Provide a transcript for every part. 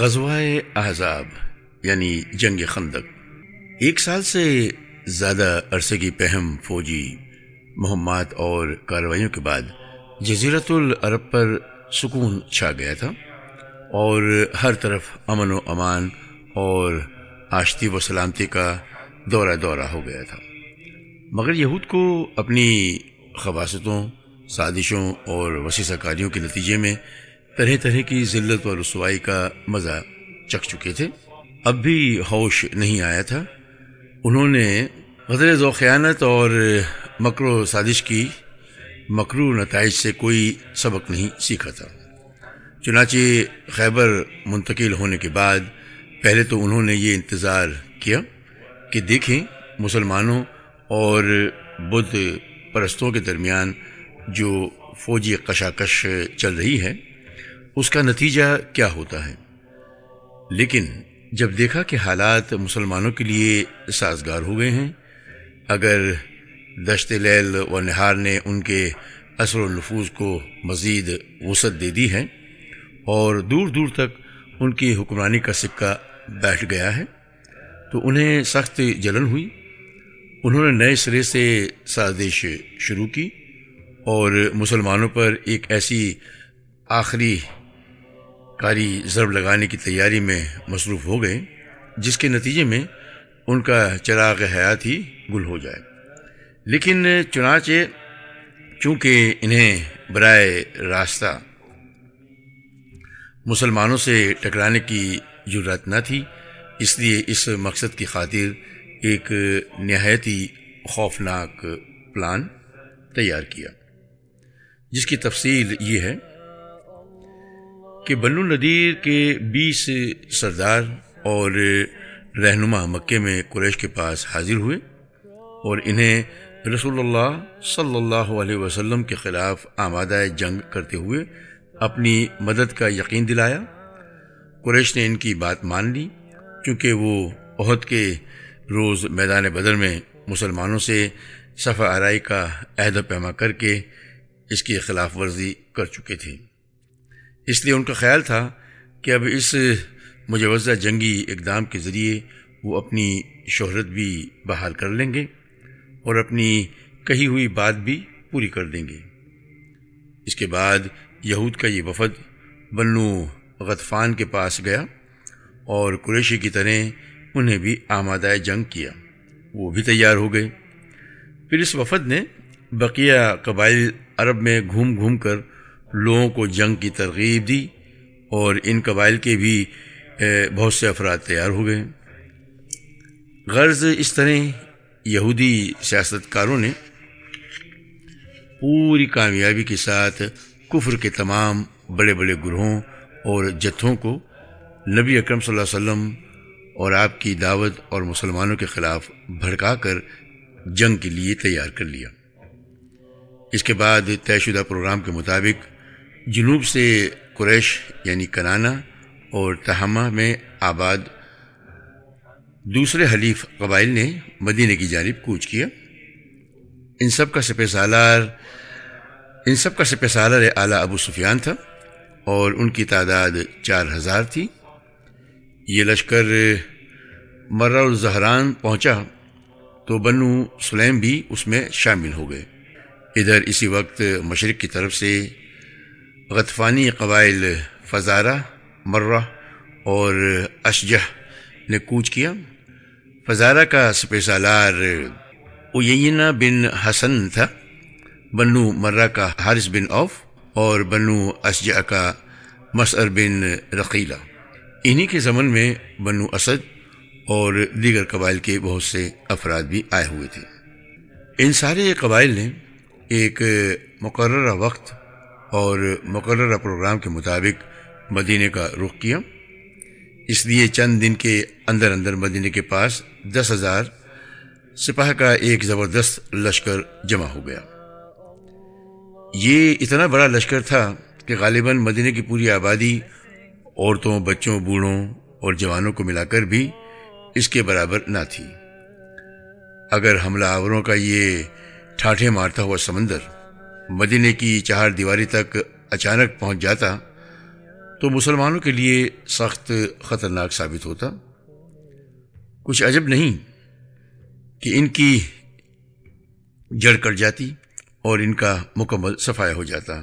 غزوہ احزاب یعنی جنگ خندق۔ ایک سال سے زیادہ عرصے کی پہم فوجی مہمات اور کارروائیوں کے بعد جزیرت العرب پر سکون چھا گیا تھا اور ہر طرف امن و امان اور آشتی و سلامتی کا دورہ دورہ ہو گیا تھا۔ مگر یہود کو اپنی خباستوں سازشوں اور وسیع کاریوں کے نتیجے میں طرح طرح کی ذلت و رسوائی کا مزہ چکھ چکے تھے۔ اب بھی ہوش نہیں آیا تھا۔ انہوں نے غدر و خیانت اور مکر و سازش کی مکرو نتائج سے کوئی سبق نہیں سیکھا تھا۔ چنانچہ خیبر منتقل ہونے کے بعد پہلے تو انہوں نے یہ انتظار کیا کہ دیکھیں مسلمانوں اور بدھ پرستوں کے درمیان جو فوجی کشاکش چل رہی ہے اس کا نتیجہ کیا ہوتا ہے؟ لیکن جب دیکھا کہ حالات مسلمانوں کے لیے سازگار ہو گئے ہیں، اگر دشت لیل و نہار نے ان کے اثر و نفوذ کو مزید وسعت دے دی ہے اور دور دور تک ان کی حکمرانی کا سکہ بیٹھ گیا ہے، تو انہیں سخت جلن ہوئی۔ انہوں نے نئے سرے سے سازش شروع کی اور مسلمانوں پر ایک ایسی آخری کاری ضرب لگانے کی تیاری میں مصروف ہو گئے جس کے نتیجے میں ان کا چراغ حیات ہی گل ہو جائے۔ لیکن چنانچہ چونکہ انہیں برائے راستہ مسلمانوں سے ٹکرانے کی ضرورت نہ تھی، اس لیے اس مقصد کی خاطر ایک نہایتی خوفناک پلان تیار کیا۔ جس کی تفصیل یہ ہے کہ بنو ندیر کے بیس سردار اور رہنما مکے میں قریش کے پاس حاضر ہوئے اور انہیں رسول اللہ صلی اللہ علیہ وسلم کے خلاف آمادہ جنگ کرتے ہوئے اپنی مدد کا یقین دلایا۔ قریش نے ان کی بات مان لی کیونکہ وہ عہد کے روز میدان بدر میں مسلمانوں سے صفحہ آرائی کا عہد پیما کر کے اس کی خلاف ورزی کر چکے تھے۔ اس لیے ان کا خیال تھا کہ اب اس مجوزہ جنگی اقدام کے ذریعے وہ اپنی شہرت بھی بحال کر لیں گے اور اپنی کہی ہوئی بات بھی پوری کر دیں گے۔ اس کے بعد یہود کا یہ وفد بنو غطفان کے پاس گیا اور قریشی کی طرح انہیں بھی آمادہ جنگ کیا۔ وہ بھی تیار ہو گئے۔ پھر اس وفد نے بقیہ قبائل عرب میں گھوم گھوم کر لوگوں کو جنگ کی ترغیب دی اور ان قبائل کے بھی بہت سے افراد تیار ہو گئے۔ غرض اس طرح یہودی سیاست کاروں نے پوری کامیابی کے ساتھ کفر کے تمام بڑے بڑے گروہوں اور جتھوں کو نبی اکرم صلی اللہ علیہ وسلم اور آپ کی دعوت اور مسلمانوں کے خلاف بھڑکا کر جنگ کے لیے تیار کر لیا۔ اس کے بعد طے شدہ پروگرام کے مطابق جنوب سے قریش یعنی کنانا اور تہامہ میں آباد دوسرے حلیف قبائل نے مدینہ کی جانب کوچ کیا۔ ان سب کا سپہ سالار ان سب کا سپہ سالار اعلیٰ ابو سفیان تھا اور ان کی تعداد چار ہزار تھی۔ یہ لشکر مرہ الزہران پہنچا تو بنو سلیم بھی اس میں شامل ہو گئے۔ ادھر اسی وقت مشرق کی طرف سے غطفانی قبائل فزارہ، مرہ اور اشجہ نے کوچ کیا۔ فزارہ کا سپہ سالار اوینا بن حسن تھا۔ بنو مرہ کا حارث بن اوف اور بنو اشجہ کا مسر بن رقیلہ۔ انہی کے زمن میں بنو اسد اور دیگر قبائل کے بہت سے افراد بھی آئے ہوئے تھے۔ ان سارے قبائل نے ایک مقررہ وقت اور مقررہ پروگرام کے مطابق مدینے کا رخ کیا۔ اس لیے چند دن کے اندر اندر مدینے کے پاس دس ہزار سپاہ کا ایک زبردست لشکر جمع ہو گیا۔ یہ اتنا بڑا لشکر تھا کہ غالباً مدینے کی پوری آبادی عورتوں، بچوں، بوڑھوں اور جوانوں کو ملا کر بھی اس کے برابر نہ تھی۔ اگر حملہ آوروں کا یہ ٹھاٹھے مارتا ہوا سمندر مدینے کی چہار دیواری تک اچانک پہنچ جاتا تو مسلمانوں کے لیے سخت خطرناک ثابت ہوتا۔ کچھ عجب نہیں کہ ان کی جڑ کٹ جاتی اور ان کا مکمل صفایا ہو جاتا۔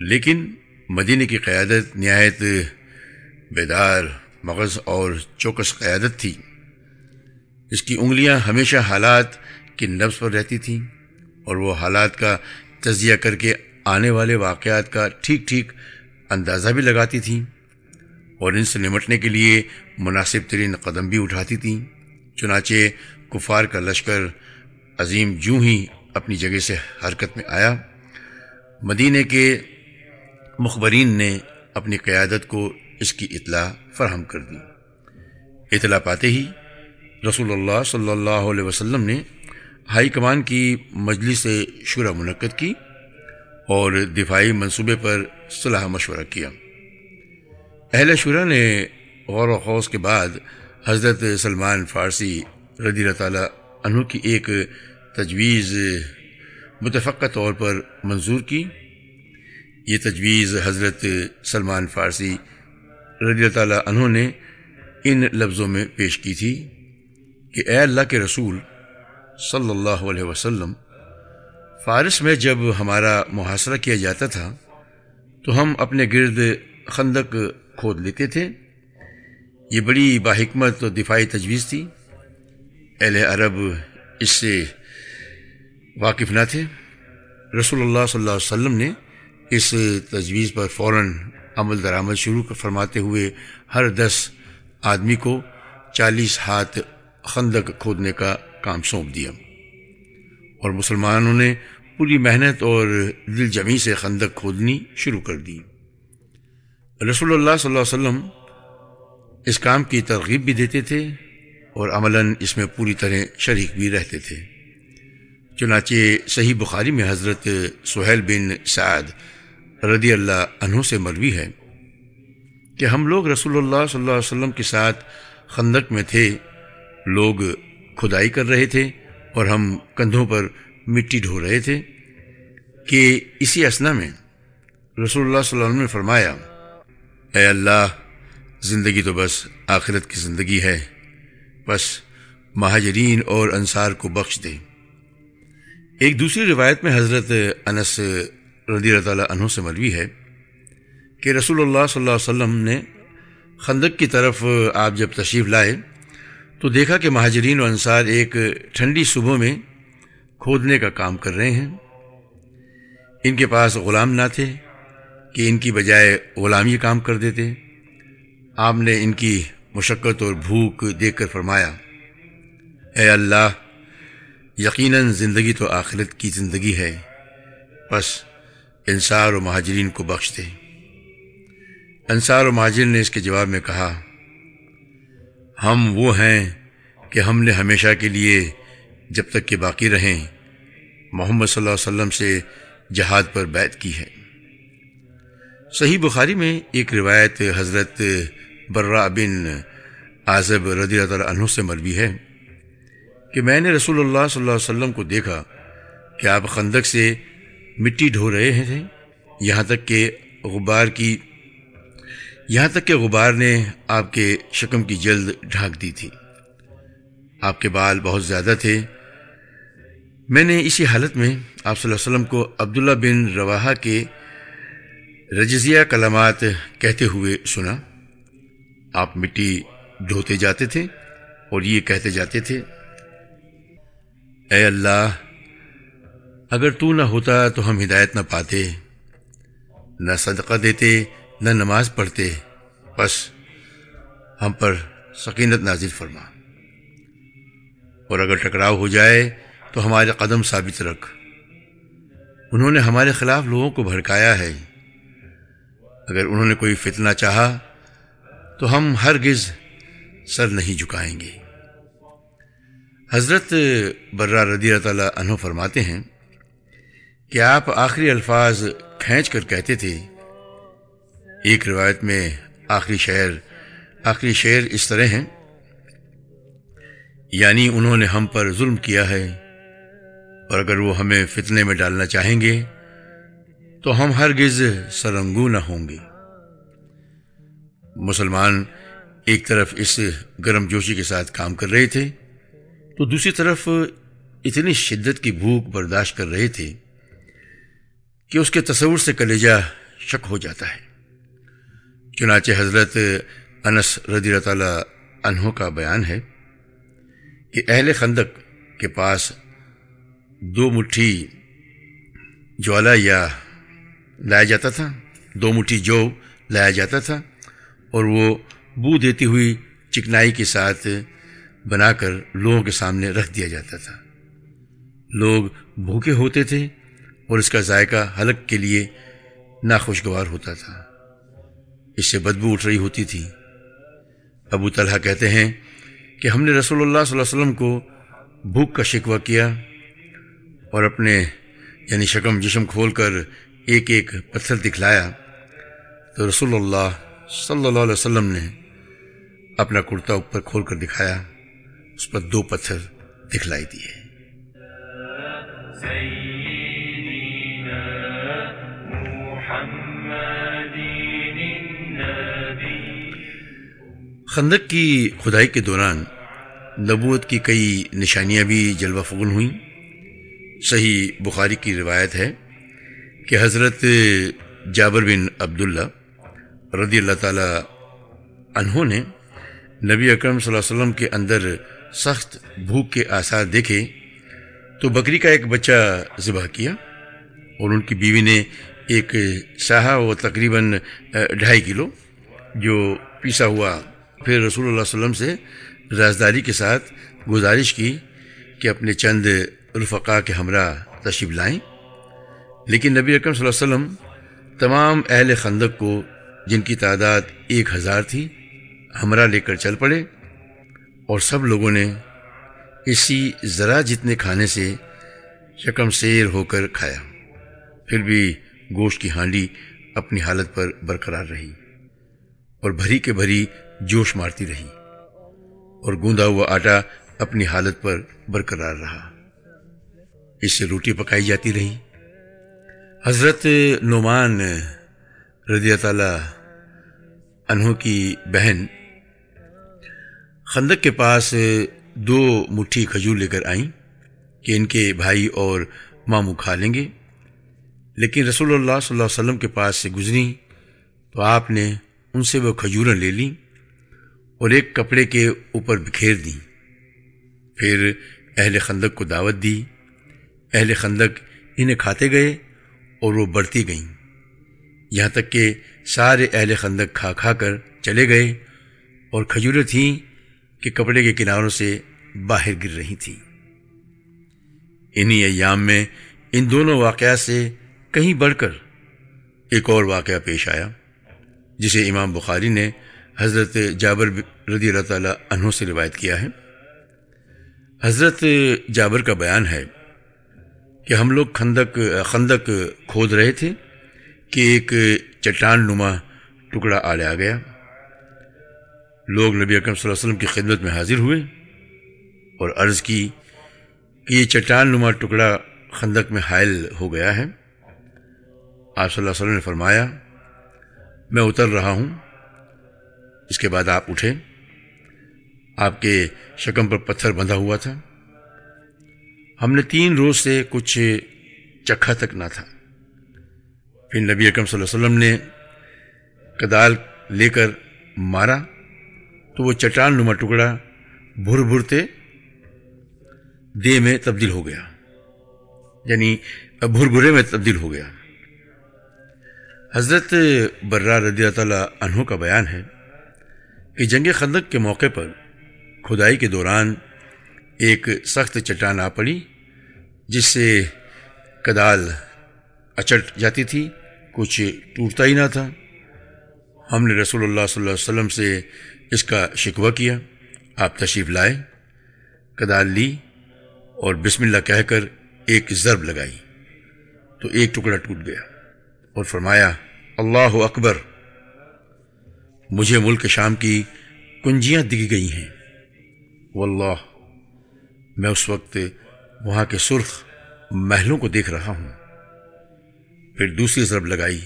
لیکن مدینہ کی قیادت نہایت بیدار، مغز اور چوکس قیادت تھی۔ اس کی انگلیاں ہمیشہ حالات کے نفس پر رہتی تھیں۔ اور وہ حالات کا تجزیہ کر کے آنے والے واقعات کا ٹھیک ٹھیک اندازہ بھی لگاتی تھیں اور ان سے نمٹنے کے لیے مناسب ترین قدم بھی اٹھاتی تھیں۔ چنانچہ کفار کا لشکر عظیم جوں ہی اپنی جگہ سے حرکت میں آیا۔ مدینہ کے مخبرین نے اپنی قیادت کو اس کی اطلاع فراہم کر دی۔ اطلاع پاتے ہی رسول اللہ صلی اللہ علیہ وسلم نے ہائی کمان کی مجلس شورا منعقد کی اور دفاعی منصوبے پر صلاح مشورہ کیا۔ اہل شورا نے غور و خوص کے بعد حضرت سلمان فارسی رضی اللہ تعالیٰ عنہ کی ایک تجویز متفقہ طور پر منظور کی۔ یہ تجویز حضرت سلمان فارسی رضی اللہ تعالیٰ عنہ نے ان لفظوں میں پیش کی تھی کہ اے اللہ کے رسول صلی اللہ علیہ وسلم، فارس میں جب ہمارا محاصرہ کیا جاتا تھا، تو ہم اپنے گرد خندق کھود لیتے تھے۔ یہ بڑی باحکمت و دفاعی تجویز تھی۔ اہل عرب اس سے واقف نہ تھے۔ رسول اللہ صلی اللہ علیہ وسلم نے اس تجویز پر فوراً عمل درآمد شروع فرماتے ہوئے ہر دس آدمی کو چالیس ہاتھ خندق کھودنے کا کام سونپ دیا۔ اور مسلمانوں نے پوری محنت اور دل جمی سے خندق کھودنی شروع کر دی۔ رسول اللہ صلی اللہ علیہ وسلم اس کام کی ترغیب بھی دیتے تھے اور عملاً اس میں پوری طرح شریک بھی رہتے تھے۔ چنانچہ صحیح بخاری میں حضرت سہیل بن سعد رضی اللہ عنہ سے مروی ہے کہ ہم لوگ رسول اللہ صلی اللہ علیہ وسلم کے ساتھ خندق میں تھے۔ لوگ کھدائی کر رہے تھے اور ہم کندھوں پر مٹی ڈھو رہے تھے کہ اسی اسنا میں رسول اللہ صلی اللہ علیہ وسلم نے فرمایا، اے اللہ، زندگی تو بس آخرت کی زندگی ہے، بس مہاجرین اور انصار کو بخش دے۔ ایک دوسری روایت میں حضرت انس رضی اللہ تعالیٰ عنہ سے مروی ہے کہ رسول اللہ صلی اللہ علیہ وسلم نے خندق کی طرف آپ جب تشریف لائے تو دیکھا کہ مہاجرین و انصار ایک ٹھنڈی صبح میں کھودنے کا کام کر رہے ہیں۔ ان کے پاس غلام نہ تھے کہ ان کی بجائے غلام یہ کام کر دیتے۔ آپ نے ان کی مشقت اور بھوک دیکھ کر فرمایا، اے اللہ، یقیناً زندگی تو آخرت کی زندگی ہے، بس انصار و مہاجرین کو بخش دے۔ انصار و مہاجرین نے اس کے جواب میں کہا ہم وہ ہیں کہ ہم نے ہمیشہ کے لیے جب تک کہ باقی رہیں، محمد صلی اللہ علیہ وسلم سے جہاد پر بیت کی ہے۔ صحیح بخاری میں ایک روایت حضرت برا بن آزب رضی اللہ تعالیٰ عنہ سے مروی ہے کہ میں نے رسول اللہ صلی اللہ علیہ وسلم کو دیکھا کہ آپ خندق سے مٹی ڈھو رہے تھے یہاں تک کہ غبار کی یہاں تک کہ غبار نے آپ کے شکم کی جلد ڈھانک دی تھی۔ آپ کے بال بہت زیادہ تھے۔ میں نے اسی حالت میں آپ صلی اللہ علیہ وسلم کو عبداللہ بن رواحہ کے رجزیہ کلمات کہتے ہوئے سنا۔ آپ مٹی ڈھوتے جاتے تھے اور یہ کہتے جاتے تھے، اے اللہ، اگر تو نہ ہوتا تو ہم ہدایت نہ پاتے، نہ صدقہ دیتے نہ نماز پڑھتے، بس ہم پر سکینت نازل فرما۔ اور اگر ٹکراؤ ہو جائے تو ہمارے قدم ثابت رکھ۔ انہوں نے ہمارے خلاف لوگوں کو بھڑکایا ہے۔ اگر انہوں نے کوئی فتنہ چاہا تو ہم ہرگز سر نہیں جھکائیں گے۔ حضرت برہ رضی اللہ تعالیٰ عنہ فرماتے ہیں کہ آپ آخری الفاظ کھینچ کر کہتے تھے ایک روایت میں آخری شعر آخری شعر اس طرح ہیں۔ یعنی انہوں نے ہم پر ظلم کیا ہے، اور اگر وہ ہمیں فتنے میں ڈالنا چاہیں گے، تو ہم ہرگز سرنگو نہ ہوں گے۔ مسلمان ایک طرف اس گرم جوشی کے ساتھ کام کر رہے تھے، تو دوسری طرف اتنی شدت کی بھوک برداشت کر رہے تھے کہ اس کے تصور سے کلیجہ شک ہو جاتا ہے۔ چنانچہ حضرت انس رضی اللہ تعالیٰ انہوں کا بیان ہے کہ اہل خندق کے پاس دو مٹھی جوالا یا لایا جاتا تھا، دو مٹھی جو لایا جاتا تھا، اور وہ بو دیتی ہوئی چکنائی کے ساتھ بنا کر لوگوں کے سامنے رکھ دیا جاتا تھا۔ لوگ بھوکے ہوتے تھے اور اس کا ذائقہ حلق کے لیے ناخوشگوار ہوتا تھا۔ اس سے بدبو اٹھ رہی ہوتی تھی۔ ابو طلحہ کہتے ہیں کہ ہم نے رسول اللہ صلی اللہ علیہ وسلم کو بھوک کا شکوہ کیا اور اپنے یعنی شکم جسم کھول کر ایک ایک پتھر دکھلایا۔ تو رسول اللہ صلی اللہ علیہ وسلم نے اپنا کرتا اوپر کھول کر دکھایا۔ اس پر دو پتھر دکھلائی دیے۔ خندق کی کھدائی کے دوران نبوت کی کئی نشانیاں بھی جلوہ فغن ہوئیں۔ صحیح بخاری کی روایت ہے کہ حضرت جابر بن عبداللہ رضی اللہ تعالی انہوں نے نبی اکرم صلی اللہ علیہ وسلم کے اندر سخت بھوک کے آثار دیکھے تو بکری کا ایک بچہ ذبح کیا اور ان کی بیوی نے ایک ساہا و تقریباً ڈھائی کلو جو پیسا ہوا پھر رسول اللہ علیہ وسلم سے رازداری کے ساتھ گزارش کی کہ اپنے چند رفقا کے ہمراہ تشریف لائیں۔ لیکن نبی اکرم صلی اللہ علیہ وسلم تمام اہل خندق کو جن کی تعداد ایک ہزار تھی، ہمراہ لے کر چل پڑے اور سب لوگوں نے اسی ذرا جتنے کھانے سے شکم سیر ہو کر کھایا۔ پھر بھی گوشت کی ہانڈی اپنی حالت پر برقرار رہی اور بھری کے بھری جوش مارتی رہی اور گوندا ہوا آٹا اپنی حالت پر برقرار رہا۔ اس سے روٹی پکائی جاتی رہی۔ حضرت نعمان رضی تعالی انہوں کی بہن خندق کے پاس دو مٹھی کھجور لے کر آئیں کہ ان کے بھائی اور ماموں کھا لیں گے۔ لیکن رسول اللہ صلی اللہ علیہ وسلم کے پاس سے گزری تو آپ نے ان سے وہ کھجوریں لے لیں۔ اور ایک کپڑے کے اوپر بکھیر دیں پھر اہل خندق کو دعوت دی۔ اہل خندق انہیں کھاتے گئے اور وہ بڑھتی گئیں۔ یہاں تک کہ سارے اہل خندق کھا کھا کر چلے گئے اور کھجوریں تھیں کہ کپڑے کے کناروں سے باہر گر رہی تھیں انہی ایام میں ان دونوں واقعات سے کہیں بڑھ کر ایک اور واقعہ پیش آیا، جسے امام بخاری نے حضرت جابر رضی اللہ تعالی عنہ سے روایت کیا ہے۔ حضرت جابر کا بیان ہے کہ ہم لوگ خندق خندق کھود رہے تھے کہ ایک چٹان نما ٹکڑا آ آ گیا۔ لوگ نبی اکرم صلی اللہ علیہ وسلم کی خدمت میں حاضر ہوئے اور عرض کی کہ یہ چٹان نما ٹکڑا خندق میں حائل ہو گیا ہے۔ آپ صلی اللہ علیہ وسلم نے فرمایا، میں اتر رہا ہوں۔ اس کے بعد آپ اٹھے آپ کے شکم پر پتھر بندھا ہوا تھا۔ ہم نے تین روز سے کچھ چکھا تک نہ تھا۔ پھر نبی اکرم صلی اللہ علیہ وسلم نے کدال لے کر مارا تو وہ چٹان نما ٹکڑا بھر بھرتے دے میں تبدیل ہو گیا۔ یعنی بھر بھرے میں تبدیل ہو گیا۔ حضرت برا رضی تعالیٰ انہوں کا بیان ہے۔ کہ جنگ خندق کے موقع پر کھدائی کے دوران ایک سخت چٹان آ پڑی، جس سے کدال اچٹ جاتی تھی، کچھ ٹوٹتا ہی نہ تھا۔ ہم نے رسول اللہ صلی اللہ علیہ وسلم سے اس کا شکوہ کیا۔ آپ تشریف لائے، کدال لی اور بسم اللہ کہہ کر ایک ضرب لگائی۔ تو ایک ٹکڑا ٹوٹ گیا اور فرمایا، اللہ اکبر۔ مجھے ملک شام کی کنجیاں دکھ گئی ہیں۔ واللہ، میں اس وقت وہاں کے سرخ محلوں کو دیکھ رہا ہوں۔ پھر دوسری ضرب لگائی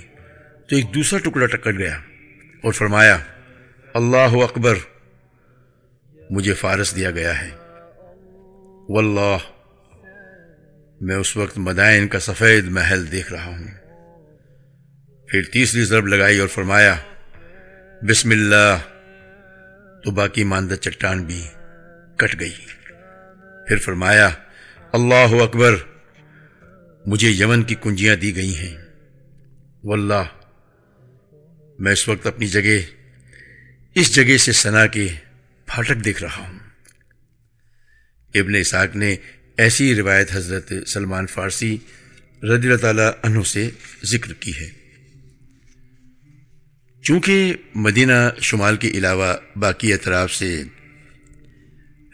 تو ایک دوسرا ٹکڑا ٹکر گیا اور فرمایا، اللہ اکبر، مجھے فارس دیا گیا ہے۔ واللہ، میں اس وقت مدائن کا سفید محل دیکھ رہا ہوں۔ پھر تیسری ضرب لگائی اور فرمایا بسم اللہ۔ تو باقی ماندہ چٹان بھی کٹ گئی۔ پھر فرمایا، اللہ اکبر، مجھے یمن کی کنجیاں دی گئی ہیں۔ واللہ، میں اس وقت اپنی جگہ، اس جگہ سے سنا کے پھاٹک دیکھ رہا ہوں۔ ابن اساق نے ایسی روایت حضرت سلمان فارسی رضی اللہ تعالیٰ عنہ سے ذکر کی ہے۔ چونکہ مدینہ شمال کے علاوہ باقی اطراف سے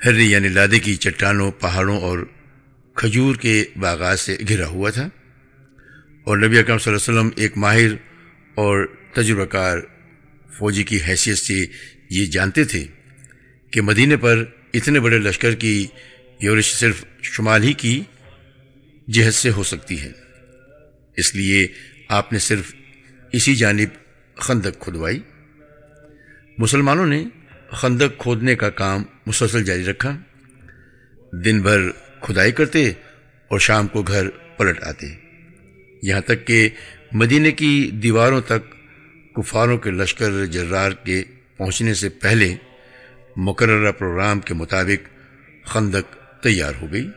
ہری یعنی لادے کی چٹانوں، پہاڑوں اور کھجور کے باغات سے گھرا ہوا تھا اور نبی اکرم صلی اللہ علیہ وسلم ایک ماہر اور تجربہ کار فوجی کی حیثیت سے یہ جانتے تھے کہ مدینے پر اتنے بڑے لشکر کی یورش صرف شمال ہی کی جہد سے ہو سکتی ہے۔ اس لیے آپ نے صرف اسی جانب خندق کھدوائی۔ مسلمانوں نے خندق کھودنے کا کام مسلسل جاری رکھا۔ دن بھر کھدائی کرتے اور شام کو گھر پلٹ آتے۔ یہاں تک کہ مدینے کی دیواروں تک کفاروں کے لشکر جرار کے پہنچنے سے پہلے مقررہ پروگرام کے مطابق خندق تیار ہو گئی۔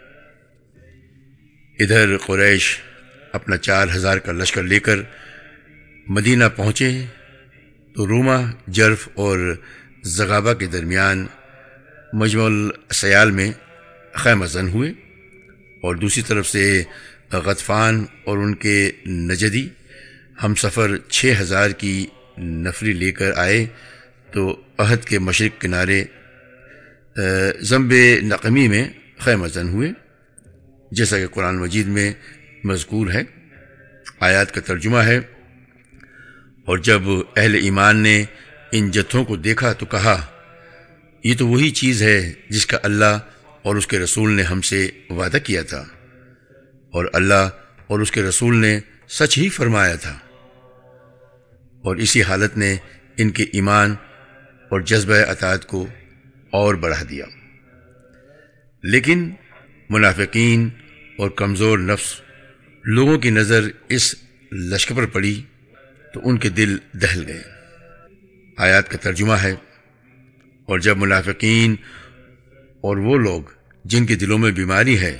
ادھر قریش اپنا چار ہزار کا لشکر لے کر مدینہ پہنچے تو روما جرف اور زغابہ کے درمیان مجمل سیال میں خیمہ زن ہوئے اور دوسری طرف سے غطفان اور ان کے نجدی ہم سفر چھ ہزار کی نفری لے کر آئے تو عہد کے مشرق کنارے ضمب نقمی میں خیمہ زن ہوئے، جیسا کہ قرآن مجید میں مذکور ہے۔ آیات کا ترجمہ ہے۔ اور جب اہل ایمان نے ان جتھوں کو دیکھا تو کہا، یہ تو وہی چیز ہے جس کا اللہ اور اس کے رسول نے ہم سے وعدہ کیا تھا۔ اور اللہ اور اس کے رسول نے سچ ہی فرمایا تھا۔ اور اسی حالت نے ان کے ایمان اور جذبہ اطاعت کو اور بڑھا دیا۔ لیکن منافقین اور کمزور نفس لوگوں کی نظر اس لشکر پر پڑی۔ تو ان کے دل دہل گئے۔ آیات کا ترجمہ ہے، اور جب منافقین اور وہ لوگ جن کے دلوں میں بیماری ہے،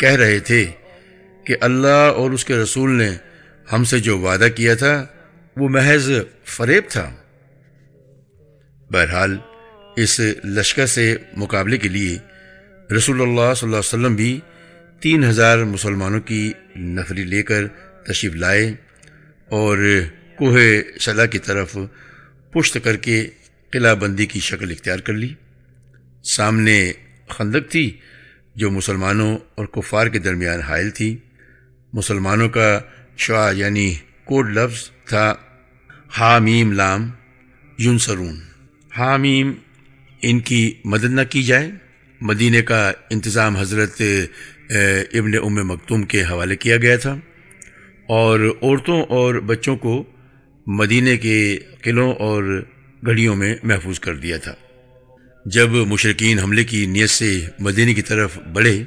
کہہ رہے تھے کہ اللہ اور اس کے رسول نے ہم سے جو وعدہ کیا تھا، وہ محض فریب تھا۔ بہرحال، اس لشکر سے مقابلے کے لیے رسول اللہ صلی اللہ علیہ وسلم بھی تین ہزار مسلمانوں کی نفری لے کر تشریف لائے۔ اور کوہ صلاح کی طرف پشت کر کے قلعہ بندی کی شکل اختیار کر لی۔ سامنے خندق تھی جو مسلمانوں اور کفار کے درمیان حائل تھی۔ مسلمانوں کا شعا یعنی کوڈ لفظ تھا حامیم لام یونسرون حامیم ان کی مدد نہ کی جائے۔ مدینے کا انتظام حضرت ابن ام مکتوم کے حوالے کیا گیا تھا۔ اور عورتوں اور بچوں کو مدینے کے قلعوں اور گھڑیوں میں محفوظ کر دیا تھا۔ جب مشرقین حملے کی نیت سے مدینے کی طرف بڑھے،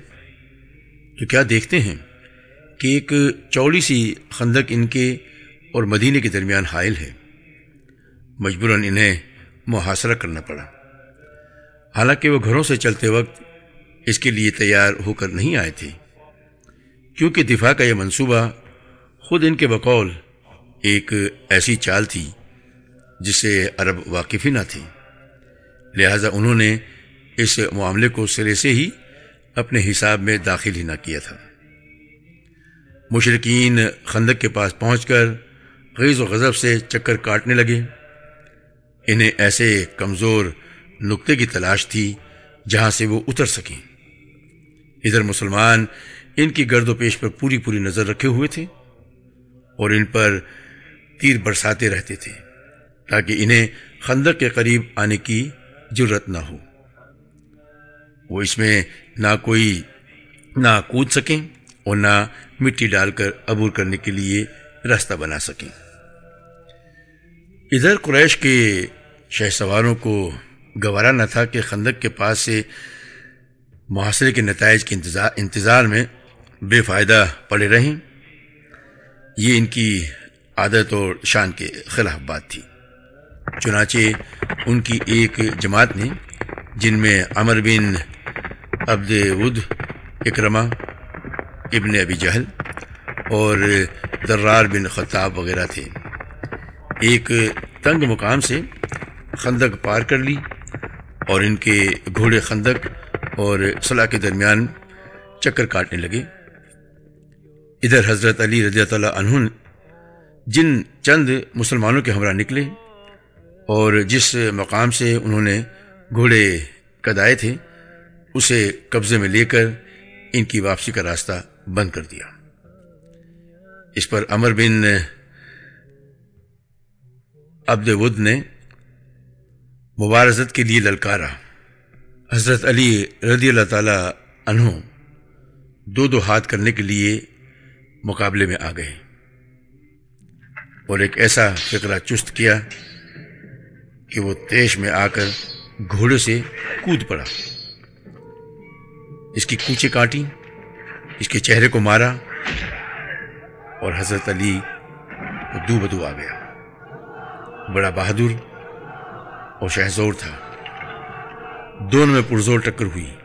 تو کیا دیکھتے ہیں کہ ایک چوڑی سی خندق ان کے اور مدینے کے درمیان حائل ہے۔ مجبوراً انہیں محاصرہ کرنا پڑا۔ حالانکہ وہ گھروں سے چلتے وقت اس کے لیے تیار ہو کر نہیں آئے تھے، کیونکہ دفاع کا یہ منصوبہ خود ان کے بقول ایک ایسی چال تھی جسے عرب واقف ہی نہ تھی لہذا انہوں نے اس معاملے کو سرے سے ہی اپنے حساب میں داخل ہی نہ کیا تھا۔ مشرقین خندق کے پاس پہنچ کر غیظ و غضب سے چکر کاٹنے لگے۔ انہیں ایسے کمزور نقطے کی تلاش تھی جہاں سے وہ اتر سکیں۔ ادھر مسلمان ان کی گرد و پیش پر پوری پوری نظر رکھے ہوئے تھے۔ اور ان پر تیر برساتے رہتے تھے تاکہ انہیں خندق کے قریب آنے کی ضرورت نہ ہو۔ وہ اس میں نہ کوئی، نہ کود سکیں اور نہ مٹی ڈال کر عبور کرنے کے لیے راستہ بنا سکیں۔ ادھر قریش کے شہ سواروں کو گوارا نہ تھا کہ خندق کے پاس سے محاصرے کے نتائج کے انتظار میں بے فائدہ پڑے رہیں۔ یہ ان کی عادت اور شان کے خلاف بات تھی۔ چنانچہ ان کی ایک جماعت نے، جن میں عمر بن عبد ود اکرما ابن ابی جہل اور درار بن خطاب وغیرہ تھے۔ ایک تنگ مقام سے خندق پار کر لی اور ان کے گھوڑے خندق اور صلاح کے درمیان چکر کاٹنے لگے۔ ادھر حضرت علی رضی اللہ عنہ جن چند مسلمانوں کے ہمراہ نکلے اور جس مقام سے انہوں نے گھوڑے کدائے تھے، اسے قبضے میں لے کر ان کی واپسی کا راستہ بند کر دیا۔ اس پر امر بن عبد ود نے مبارزت کے لیے للکارا۔ حضرت علی رضی اللہ تعالی عنہ دو دو ہاتھ کرنے کے لیے مقابلے میں آ گئے اور ایک ایسا فکرہ چست کیا کہ وہ تیش میں آ کر گھوڑے سے کود پڑا۔ اس کی کوچے کاٹی، اس کے چہرے کو مارا اور حضرت علی دو بدو آ گیا۔ بڑا بہادر اور شہزور تھا۔ دونوں میں پرزور ٹکر ہوئی۔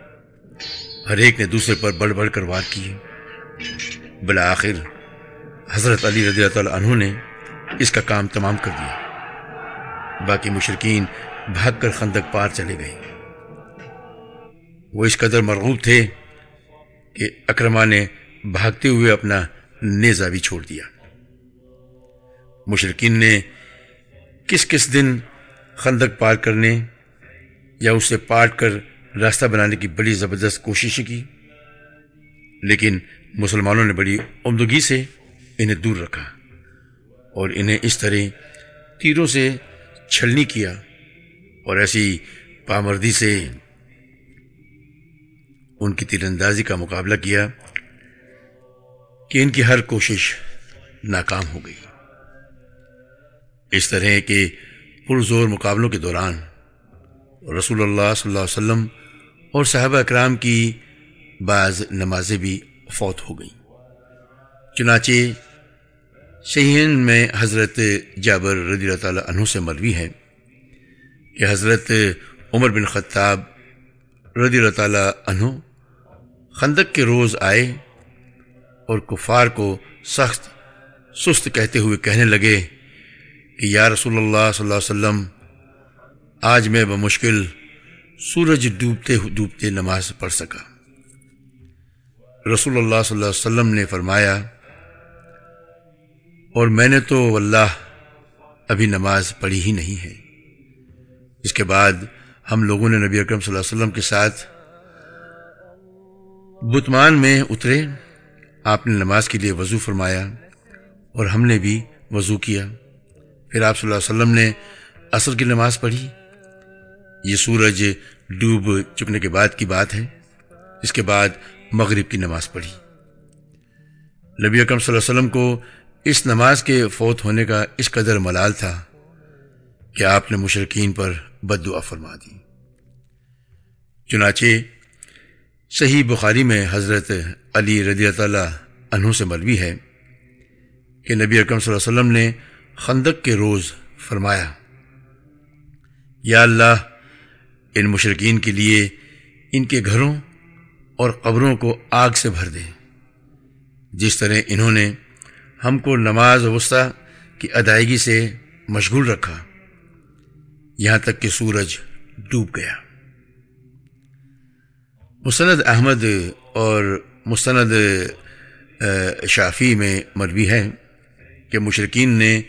ہر ایک نے دوسرے پر بڑھ بڑھ کر وار کیے۔ بلا آخر حضرت علی رضی اللہ عنہ نے اس کا کام تمام کر دیا۔ باقی مشرقین بھاگ کر خندق پار چلے گئے۔ وہ اس قدر مرغوب تھے کہ اکرما نے بھاگتے ہوئے اپنا نیزا بھی چھوڑ دیا۔ مشرقین نے کس کس دن خندق پار کرنے یا اسے پاٹ کر راستہ بنانے کی بڑی زبردست کوشش کی، لیکن مسلمانوں نے بڑی عمدگی سے انہیں دور رکھا اور انہیں اس طرح تیروں سے چھلنی کیا اور ایسی پامردی سے ان کی تیر اندازی کا مقابلہ کیا کہ ان کی ہر کوشش ناکام ہو گئی۔ اس طرح کے پرزور مقابلوں کے دوران رسول اللہ صلی اللہ علیہ وسلم اور صحابہ اکرام کی بعض نمازیں بھی فوت ہو گئیں۔ چنانچہ شہین میں حضرت جابر رضی اللہ تعالیٰ عنہ سے مروی ہے کہ حضرت عمر بن خطاب رضی اللہ تعالیٰ عنہ خندق کے روز آئے اور کفار کو سخت سست کہتے ہوئے کہنے لگے کہ یا رسول اللہ صلی اللہ علیہ وسلم، آج میں بمشکل سورج ڈوبتے ڈوبتے نماز پڑھ سکا۔ رسول اللہ صلی اللہ علیہ وسلم نے فرمایا، اور میں نے تو اللہ ابھی نماز پڑھی ہی نہیں ہے۔ اس کے بعد ہم لوگوں نے نبی اکرم صلی اللہ علیہ وسلم کے ساتھ بتمان میں اترے۔ آپ نے نماز کے لیے وضو فرمایا اور ہم نے بھی وضو کیا۔ پھر آپ صلی اللہ علیہ وسلم نے عصر کی نماز پڑھی۔ یہ سورج ڈوب چکنے کے بعد کی بات ہے۔ اس کے بعد مغرب کی نماز پڑھی۔ نبی اکرم صلی اللہ علیہ وسلم کو اس نماز کے فوت ہونے کا اس قدر ملال تھا کہ آپ نے مشرقین پر بد دعا فرما دی۔ چنانچہ صحیح بخاری میں حضرت علی رضی اللہ عنہ سے مروی ہے کہ نبی اکرم صلی اللہ علیہ وسلم نے خندق کے روز فرمایا، یا اللہ، ان مشرقین کے لیے ان کے گھروں اور قبروں کو آگ سے بھر دیں۔ جس طرح انہوں نے ہم کو نماز وسطی کی ادائیگی سے مشغول رکھا، یہاں تک کہ سورج ڈوب گیا۔ مستند احمد اور مستند شافی میں مروی ہے کہ مشرقین نے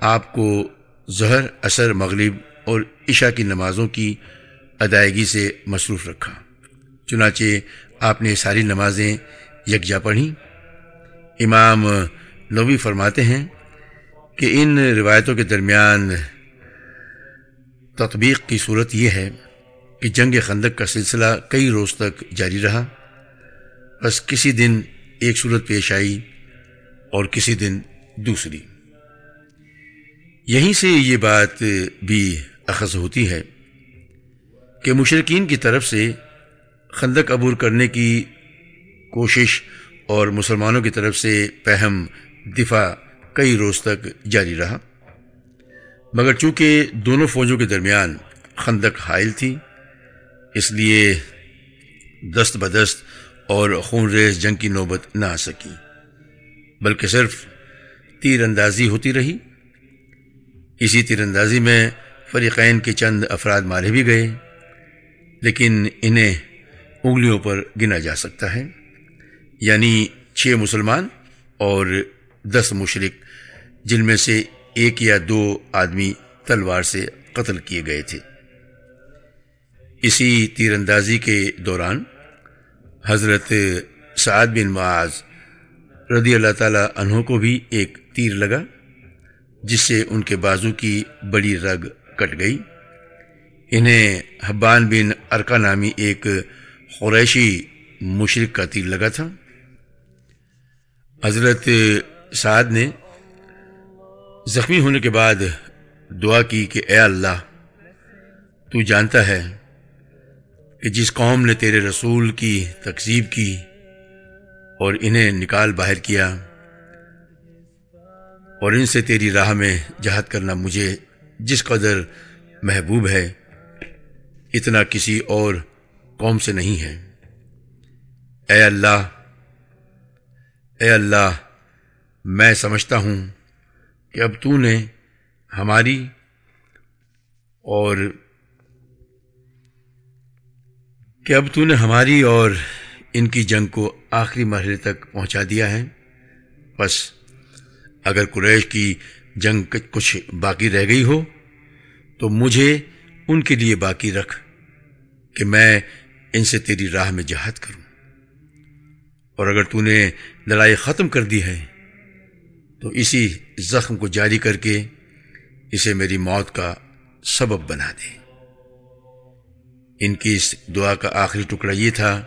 آپ کو ظہر اثر مغرب اور عشاء کی نمازوں کی ادائیگی سے مصروف رکھا۔ چنانچہ آپ نے ساری نمازیں یکجا پڑھیں۔ امام نوی فرماتے ہیں کہ ان روایتوں کے درمیان تطبیق کی صورت یہ ہے کہ جنگ خندق کا سلسلہ کئی روز تک جاری رہا، بس کسی دن ایک صورت پیش آئی اور کسی دن دوسری۔ یہیں سے یہ بات بھی اخذ ہوتی ہے کہ مشرقین کی طرف سے خندق عبور کرنے کی کوشش اور مسلمانوں کی طرف سے پہم دفاع کئی روز تک جاری رہا۔ مگر چونکہ دونوں فوجوں کے درمیان خندق حائل تھی، اس لیے دست بدست اور خون ریز جنگ کی نوبت نہ آ سکی، بلکہ صرف تیر اندازی ہوتی رہی۔ اسی تیر اندازی میں فریقین کے چند افراد مارے بھی گئے، لیکن انہیں انگلیوں پر گنا جا سکتا ہے۔ یعنی چھ مسلمان اور دس مشرق جن میں سے ایک یا دو آدمی تلوار سے قتل کیے گئے تھے۔ اسی تیر اندازی کے دوران، حضرت سعد بن معاذ رضی اللہ تعالی عنہ کو بھی ایک تیر لگا، جس سے ان کے بازو کی بڑی رگ کٹ گئی۔ انہیں حبان بن ارکا نامی ایک قریشی مشرق کا تیر لگا تھا۔ حضرت سعد نے زخمی ہونے کے بعد دعا کی کہ اے اللہ، تو جانتا ہے کہ جس قوم نے تیرے رسول کی تقزیب کی اور انہیں نکال باہر کیا اور ان سے تیری راہ میں جہاد کرنا مجھے جس قدر محبوب ہے، اتنا کسی اور قوم سے نہیں ہے اے اللہ اے اللہ، میں سمجھتا ہوں کہ اب تو نے ہماری اور کہ اب تو نے ہماری اور ان کی جنگ کو آخری مرحلے تک پہنچا دیا ہے۔ بس، اگر قریش کی جنگ کچھ باقی رہ گئی ہو، تو مجھے ان کے لیے باقی رکھ کہ میں ان سے تیری راہ میں جہاد کروں۔ اور اگر تو نے لڑائی ختم کر دی ہے، تو اسی زخم کو جاری کر کے اسے میری موت کا سبب بنا دے۔ ان کی اس دعا کا آخری ٹکڑا یہ تھا،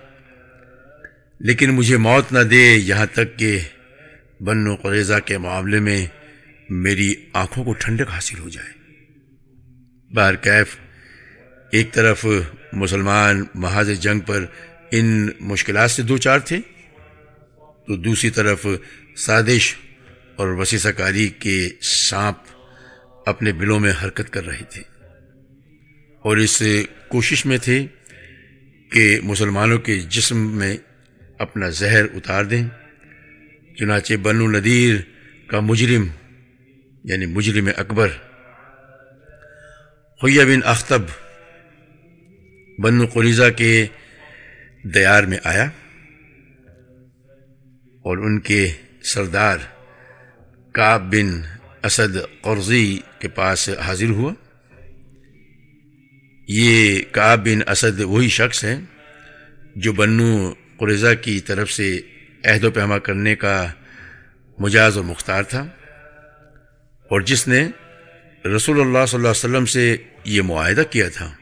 لیکن مجھے موت نہ دے یہاں تک کہ بنو قریضہ کے معاملے میں میری آنکھوں کو ٹھنڈک حاصل ہو جائے۔ بار کیف، ایک طرف مسلمان محاذ جنگ پر ان مشکلات سے دو چار تھے۔ تو دوسری طرف سازش اور وسیسہ کاری کے سانپ اپنے بلوں میں حرکت کر رہے تھے۔ اور اس کوشش میں تھے کہ مسلمانوں کے جسم میں اپنا زہر اتار دیں۔ چنانچہ بنو ندیر کا مجرم یعنی مجرم اکبر خویہ بن اختب بنو قریضہ کے دیار میں آیا اور ان کے سردار کاب بن اسد قرضی کے پاس حاضر ہوا۔ یہ کاب بن اسد وہی شخص ہے جو بنو قریضہ کی طرف سے عہد و پیما کرنے کا مجاز و مختار تھا اور جس نے رسول اللہ صلی اللہ علیہ وسلم سے یہ معاہدہ کیا تھا۔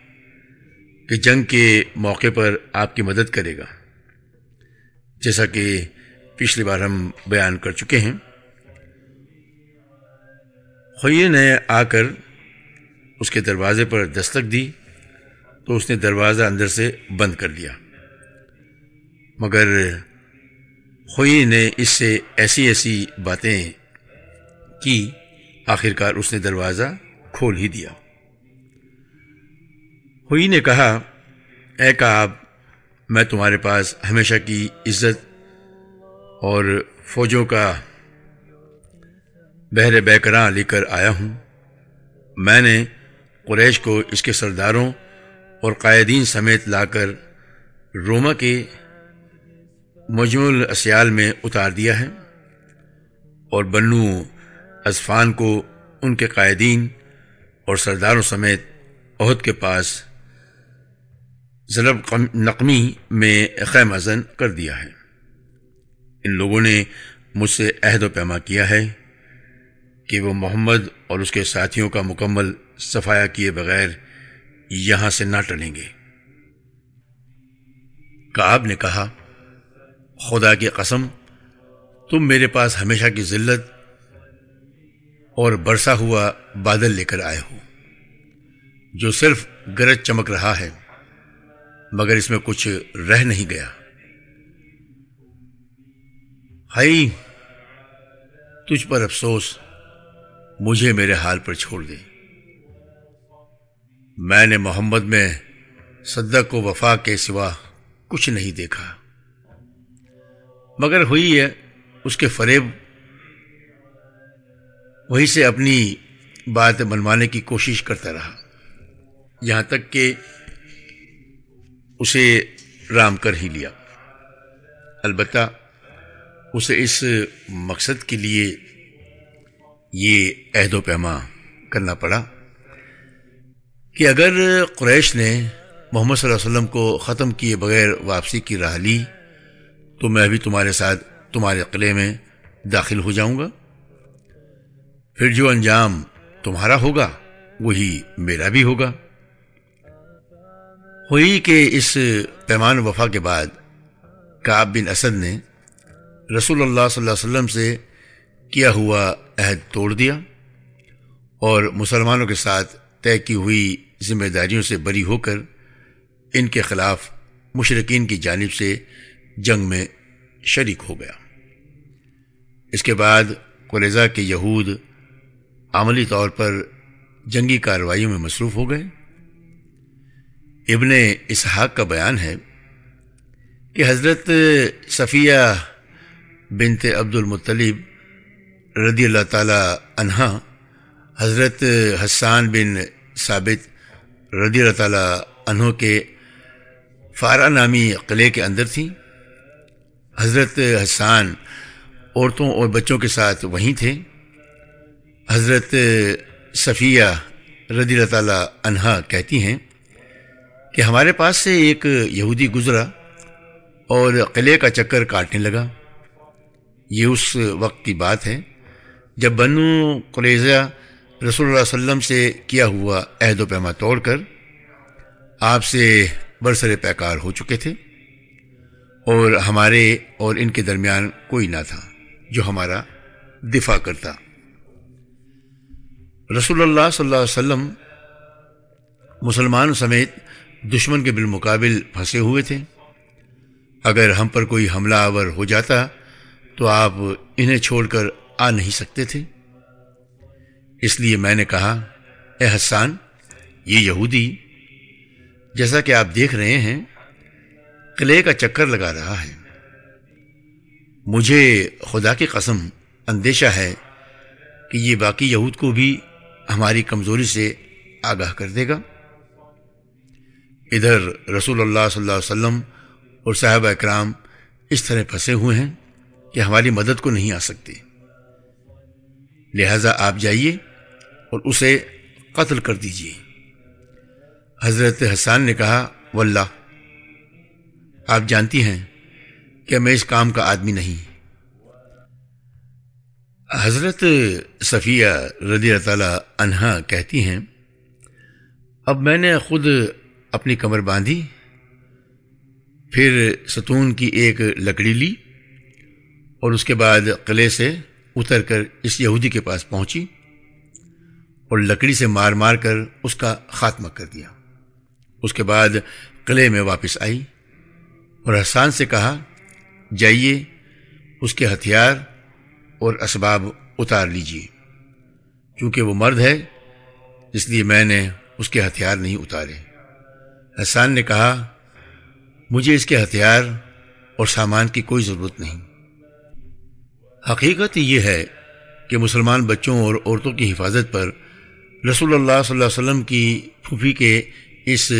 کہ جنگ کے موقع پر آپ کی مدد کرے گا۔ جیسا کہ پچھلی بار ہم بیان کر چکے ہیں۔ خوئی نے آ کر اس کے دروازے پر دستک دی تو اس نے دروازہ اندر سے بند کر دیا مگر خوئی نے اس سے ایسی ایسی باتیں کی، آخرکار اس نے دروازہ کھول ہی دیا۔ ہوئی نے کہا، اے کاب میں تمہارے پاس ہمیشہ کی عزت اور فوجوں کا بحر بیکراں لے کر آیا ہوں۔ میں نے قریش کو اس کے سرداروں اور قائدین سمیت لا کر روما کے مجموع اسیال میں اتار دیا ہے اور بنو ازفان کو ان کے قائدین اور سرداروں سمیت عہد کے پاس ضرب نقمی میں خیم ازن کر دیا ہے۔ ان لوگوں نے مجھ سے عہد و پیما کیا ہے کہ وہ محمد اور اس کے ساتھیوں کا مکمل صفایا کیے بغیر یہاں سے نہ ٹلیں گے۔ کعب نے کہا، خدا کی قسم، تم میرے پاس ہمیشہ کی ذلت اور برسا ہوا بادل لے کر آئے ہو، جو صرف گرج چمک رہا ہے۔ مگر اس میں کچھ رہ نہیں گیا۔ ہائی، تجھ پر افسوس، مجھے میرے حال پر چھوڑ دے۔ میں نے محمد میں صدق و وفا کے سوا کچھ نہیں دیکھا۔ مگر ہوئی ہے اس کے فریب وہی سے اپنی بات منوانے کی کوشش کرتا رہا۔ یہاں تک کہ اسے رام کر ہی لیا۔ البتہ اسے اس مقصد کے لیے یہ عہد و پیما کرنا پڑا کہ اگر قریش نے محمد صلی اللہ علیہ وسلم کو ختم کیے بغیر واپسی کی راہ لی، تو میں بھی تمہارے ساتھ تمہارے قلعے میں داخل ہو جاؤں گا۔ پھر جو انجام تمہارا ہوگا، وہی میرا بھی ہوگا۔ ہوئی کہ اس پیمان وفا کے بعد کعب بن اسد نے رسول اللہ صلی اللہ علیہ وسلم سے کیا ہوا عہد توڑ دیا اور مسلمانوں کے ساتھ طے کی ہوئی ذمہ داریوں سے بری ہو کر ان کے خلاف مشرقین کی جانب سے جنگ میں شریک ہو گیا۔ اس کے بعد قریضہ کے یہود عملی طور پر جنگی کارروائیوں میں مصروف ہو گئے۔ ابن اسحاق کا بیان ہے کہ حضرت صفیہ بنت عبد المطلیب رضی اللہ تعالی عنہا، حضرت حسان بن ثابت رضی اللہ تعالی عنہ کے فارا نامی قلعے کے اندر تھیں۔ حضرت حسان عورتوں اور بچوں کے ساتھ وہیں تھے۔ حضرت صفیہ رضی اللہ تعالی عنہا کہتی ہیں کہ ہمارے پاس سے ایک یہودی گزرا اور قلعے کا چکر کاٹنے لگا۔ یہ اس وقت کی بات ہے جب بنو قریضہ رسول اللہ علیہ وسلم سے کیا ہوا عہد و پیما توڑ کر آپ سے برسر پیکار ہو چکے تھے اور ہمارے اور ان کے درمیان کوئی نہ تھا جو ہمارا دفاع کرتا۔ رسول اللہ صلی اللہ علیہ وسلم مسلمان سمیت دشمن کے بالمقابل پھنسے ہوئے تھے۔ اگر ہم پر کوئی حملہ آور ہو جاتا تو آپ انہیں چھوڑ کر آ نہیں سکتے تھے۔ اس لیے میں نے کہا، اے حسان، یہ یہودی، جیسا کہ آپ دیکھ رہے ہیں، قلعے کا چکر لگا رہا ہے۔ مجھے خدا کی قسم اندیشہ ہے کہ یہ باقی یہود کو بھی ہماری کمزوری سے آگاہ کر دے گا۔ ادھر رسول اللہ صلی اللہ علیہ وسلم اور صاحب اکرام اس طرح پھنسے ہوئے ہیں کہ ہماری مدد کو نہیں آ سکتے لہذا آپ جائیے اور اسے قتل کر دیجیے۔ حضرت حسان نے کہا، واللہ، آپ جانتی ہیں کہ میں اس کام کا آدمی نہیں۔ حضرت صفیہ رضی اللہ تعالی عنہا کہتی ہیں، اب میں نے خود اپنی کمر باندھی، پھر ستون کی ایک لکڑی لی اور اس کے بعد قلعے سے اتر کر اس یہودی کے پاس پہنچی اور لکڑی سے مار مار کر اس کا خاتمہ کر دیا۔ اس کے بعد قلعے میں واپس آئی اور حسان سے کہا، جائیے، اس کے ہتھیار اور اسباب اتار لیجیے کیونکہ وہ مرد ہے، اس لیے میں نے اس کے ہتھیار نہیں اتارے۔ حسان نے کہا، مجھے اس کے ہتھیار اور سامان کی کوئی ضرورت نہیں. حقیقت یہ ہے کہ مسلمان بچوں اور عورتوں کی حفاظت پر رسول اللہ صلی اللہ علیہ وسلم کی پھوپھی کے اس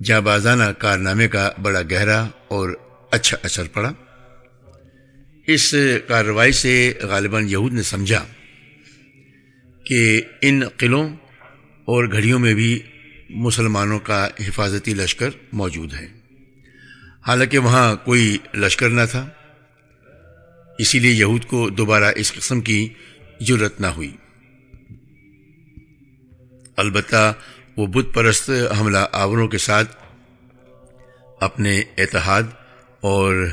جابازانہ کارنامے کا بڑا گہرا اور اچھا اثر پڑا۔ اس کارروائی سے غالباً یہود نے سمجھا کہ ان قلعوں اور گھڑیوں میں بھی مسلمانوں کا حفاظتی لشکر موجود ہے حالانکہ وہاں کوئی لشکر نہ تھا، اسی لیے یہود کو دوبارہ اس قسم کی ضرورت نہ ہوئی۔ البتہ وہ بت پرست حملہ آوروں کے ساتھ اپنے اتحاد اور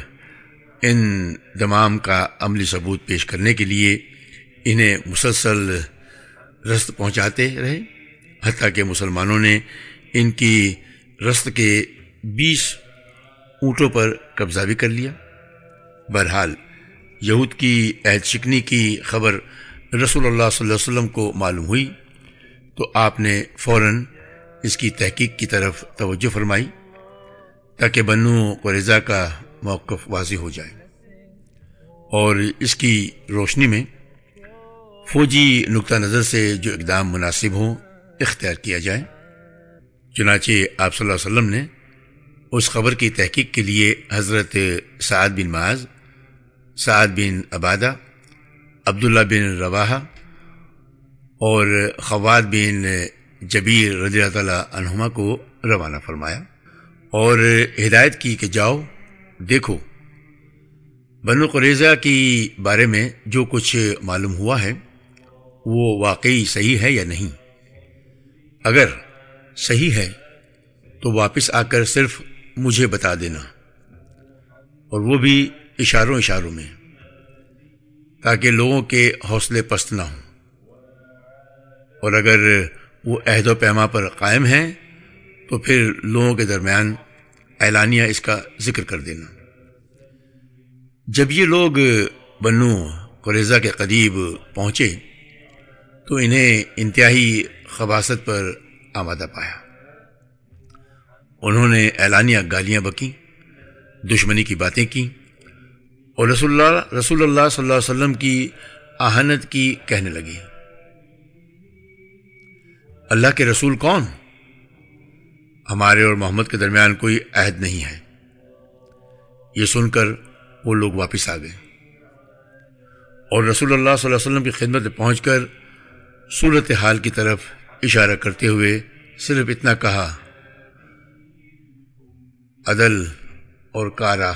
ان تمام کا عملی ثبوت پیش کرنے کے لیے انہیں مسلسل رست پہنچاتے رہے۔ حتیٰ کہ مسلمانوں نے ان کی رست کے بیس اونٹوں پر قبضہ بھی کر لیا۔ بہرحال، یہود کی عہد شکنی کی خبر رسول اللہ صلی اللہ علیہ وسلم کو معلوم ہوئی تو آپ نے فوراً اس کی تحقیق کی طرف توجہ فرمائی تاکہ بنو قریضہ کا موقف واضح ہو جائے۔ اور اس کی روشنی میں فوجی نقطہ نظر سے جو اقدام مناسب ہوں اختیار کیا جائے۔ چنانچہ آپ صلی اللہ علیہ وسلم نے اس خبر کی تحقیق کے لیے حضرت سعد بن معاذ، سعد بن عبادہ، عبداللہ بن رواحہ اور خوات بن جبیر رضی اللہ تعالیٰ عنہما کو روانہ فرمایا اور ہدایت کی کہ جاؤ، دیکھو۔ بنو قریضہ کی بارے میں جو کچھ معلوم ہوا ہے، وہ واقعی صحیح ہے یا نہیں؟ اگر صحیح ہے تو واپس آ کر صرف مجھے بتا دینا۔ اور وہ بھی اشاروں اشاروں میں، تاکہ لوگوں کے حوصلے پست نہ ہوں۔ اور اگر وہ عہد و پیما پر قائم ہیں، تو پھر لوگوں کے درمیان اعلانیہ اس کا ذکر کر دینا۔ جب یہ لوگ بنو قریضہ کے قریب پہنچے، تو انہیں انتہائی خباست پر آمادہ پایا۔ انہوں نے اعلانیہ گالیاں بکیں، دشمنی کی باتیں کیں اور رسول اللہ رسول اللہ صلی اللہ علیہ وسلم کی آہنت کی کہنے لگی اللہ کے رسول کون؟ ہمارے اور محمد کے درمیان کوئی عہد نہیں ہے۔ یہ سن کر وہ لوگ واپس آ گئے۔ اور رسول اللہ صلی اللہ علیہ وسلم کی خدمت پہنچ کر صورت حال کی طرف اشارہ کرتے ہوئے صرف اتنا کہا، عدل اور کارا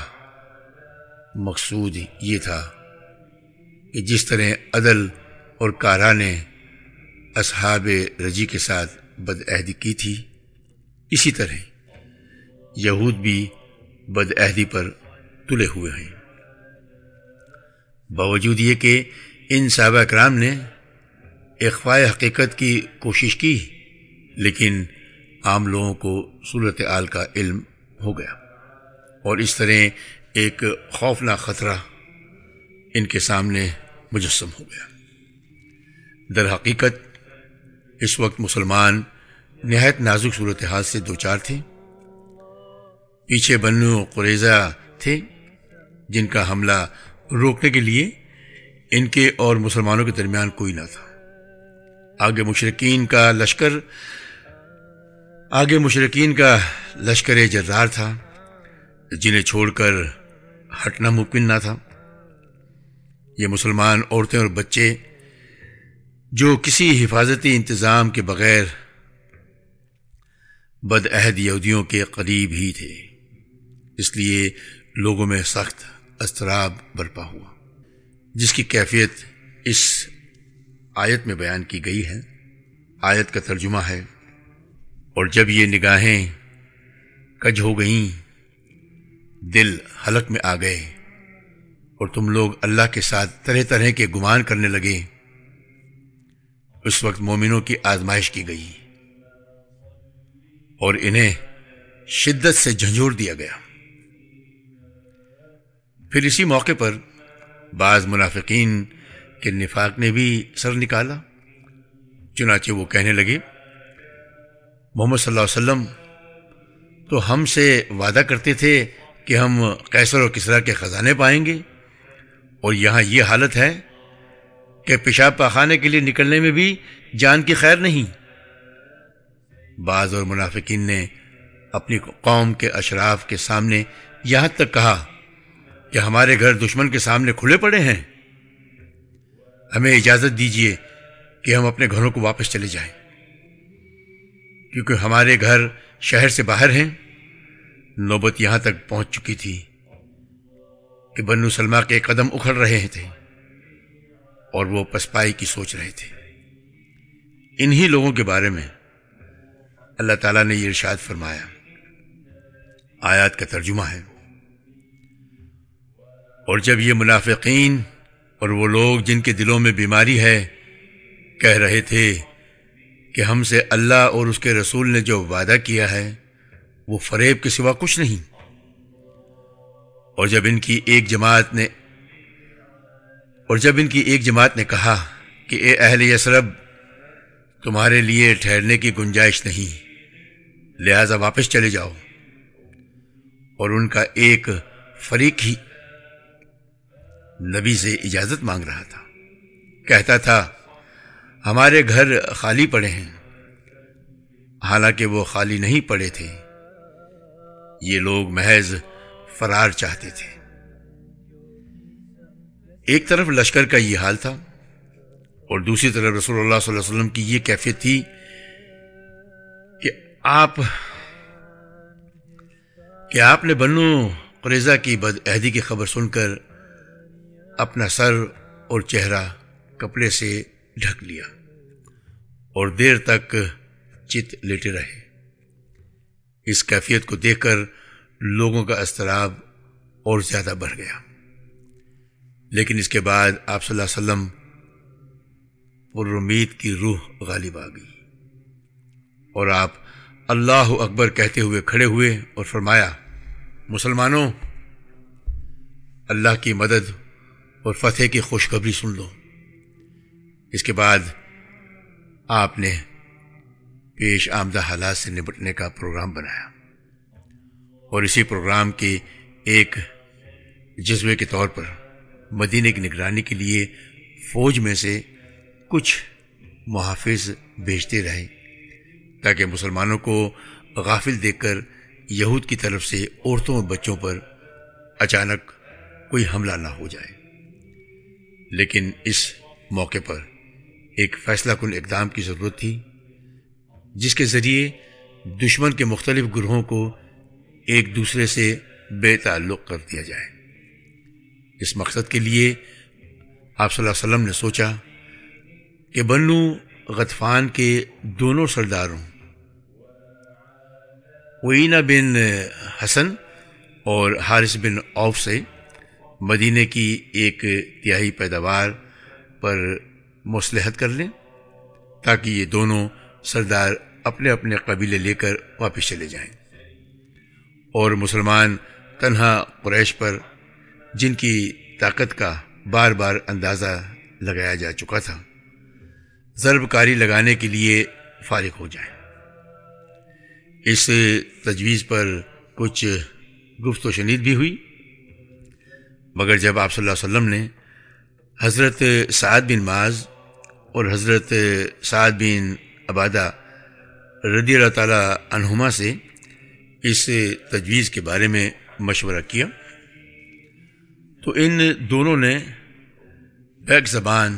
مقصود یہ تھا کہ جس طرح عدل اور کارا نے اصحاب رجی کے ساتھ بد عہدی کی تھی، اسی طرح یہود بھی بد عہدی پر تلے ہوئے ہیں۔ باوجود یہ کہ ان صحابہ کرام نے اخواء حقیقت کی کوشش کی، لیکن عام لوگوں کو صورت عال کا علم ہو گیا۔ اور اس طرح ایک خوفناک خطرہ ان کے سامنے مجسم ہو گیا۔ در حقیقت، اس وقت مسلمان نہایت نازک صورتحال سے دو چار تھے۔ پیچھے بنو قریضہ تھے، جن کا حملہ روکنے کے لیے ان کے اور مسلمانوں کے درمیان کوئی نہ تھا۔ آگے مشرقین کا لشکر، آگے مشرقین کا لشکر جرار تھا، جنہیں چھوڑ کر ہٹنا ممکن نہ تھا۔ یہ مسلمان عورتیں اور بچے جو کسی حفاظتی انتظام کے بغیر بد عہد یہودیوں کے قریب ہی تھے، اس لیے لوگوں میں سخت اضطراب برپا ہوا، جس کی کیفیت اس آیت میں بیان کی گئی ہے۔ آیت کا ترجمہ ہے۔ اور جب یہ نگاہیں کج ہو گئیں، دل حلق میں آ گئے۔ اور تم لوگ اللہ کے ساتھ طرح طرح کے گمان کرنے لگے۔ اس وقت مومنوں کی آزمائش کی گئی۔ اور انہیں شدت سے جھنجھوڑ دیا گیا۔ پھر اسی موقع پر بعض منافقین کے نفاق نے بھی سر نکالا، چنانچہ وہ کہنے لگے، محمد صلی اللہ علیہ وسلم تو ہم سے وعدہ کرتے تھے کہ ہم قیصر اور کسرا کے خزانے پائیں گے، اور یہاں یہ حالت ہے کہ پیشاب پاخانے کے لیے نکلنے میں بھی جان کی خیر نہیں۔ بعض اور منافقین نے اپنی قوم کے اشراف کے سامنے یہاں تک کہا کہ ہمارے گھر دشمن کے سامنے کھلے پڑے ہیں۔ ہمیں اجازت دیجیے کہ ہم اپنے گھروں کو واپس چلے جائیں۔ کیونکہ ہمارے گھر شہر سے باہر ہیں۔ نوبت یہاں تک پہنچ چکی تھی کہ بنو سلمہ کے قدم اکھڑ رہے تھے اور وہ پسپائی کی سوچ رہے تھے۔ انہی لوگوں کے بارے میں اللہ تعالیٰ نے یہ ارشاد فرمایا۔ آیات کا ترجمہ ہے۔ اور جب یہ منافقین اور وہ لوگ جن کے دلوں میں بیماری ہے، کہہ رہے تھے کہ ہم سے اللہ اور اس کے رسول نے جو وعدہ کیا ہے، وہ فریب کے سوا کچھ نہیں۔ اور جب ان کی ایک جماعت نے، اور جب ان کی ایک جماعت نے کہا کہ اے اہل یسرب، تمہارے لیے ٹھہرنے کی گنجائش نہیں، لہذا واپس چلے جاؤ۔ اور ان کا ایک فریق ہی نبی سے اجازت مانگ رہا تھا۔ کہتا تھا، ہمارے گھر خالی پڑے ہیں۔ حالانکہ وہ خالی نہیں پڑے تھے۔ یہ لوگ محض فرار چاہتے تھے۔ ایک طرف لشکر کا یہ حال تھا اور دوسری طرف رسول اللہ صلی اللہ علیہ وسلم کی یہ کیفیت تھی کہ آپ کہ آپ نے بنو قریضہ کی بد عہدی کی خبر سن کر اپنا سر اور چہرہ کپڑے سے ڈھک لیا اور دیر تک چت لیٹے رہے۔ اس کیفیت کو دیکھ کر لوگوں کا استراب اور زیادہ بڑھ گیا۔ لیکن اس کے بعد آپ صلی اللہ علیہ وسلم پر امید کی روح غالب آ گئی۔ اور آپ اللہ اکبر کہتے ہوئے کھڑے ہوئے اور فرمایا، مسلمانوں، اللہ کی مدد اور فتح کی خوشخبری سن لو۔ اس کے بعد آپ نے پیش آمدہ حالات سے نپٹنے کا پروگرام بنایا۔ اور اسی پروگرام کے ایک جذبے کے طور پر مدینہ کی نگرانی کے لیے فوج میں سے کچھ محافظ بھیجتے رہے تاکہ مسلمانوں کو غافل دیکھ کر یہود کی طرف سے عورتوں اور بچوں پر اچانک کوئی حملہ نہ ہو جائے۔ لیکن اس موقع پر ایک فیصلہ کن اقدام کی ضرورت تھی، جس کے ذریعے دشمن کے مختلف گروہوں کو ایک دوسرے سے بے تعلق کر دیا جائے۔ اس مقصد کے لیے آپ صلی اللہ علیہ وسلم نے سوچا کہ بنو غطفان کے دونوں سرداروں وینا بن حسن اور حارث بن اوف سے مدینے کی ایک تہائی پیداوار پر مصلحت کر لیں تاکہ یہ دونوں سردار اپنے اپنے قبیلے لے کر واپس چلے جائیں۔ اور مسلمان تنہا قریش پر جن کی طاقت کا بار بار اندازہ لگایا جا چکا تھا، ضرب کاری لگانے کے لیے فارغ ہو جائیں۔ اس تجویز پر کچھ گفت و شنید بھی ہوئی۔ مگر جب آپ صلی اللہ علیہ وسلم نے حضرت سعد بن معاذ اور حضرت سعد بن عبادہ رضی اللہ تعالیٰ عنہما سے اس تجویز کے بارے میں مشورہ کیا، تو ان دونوں نے بیک زبان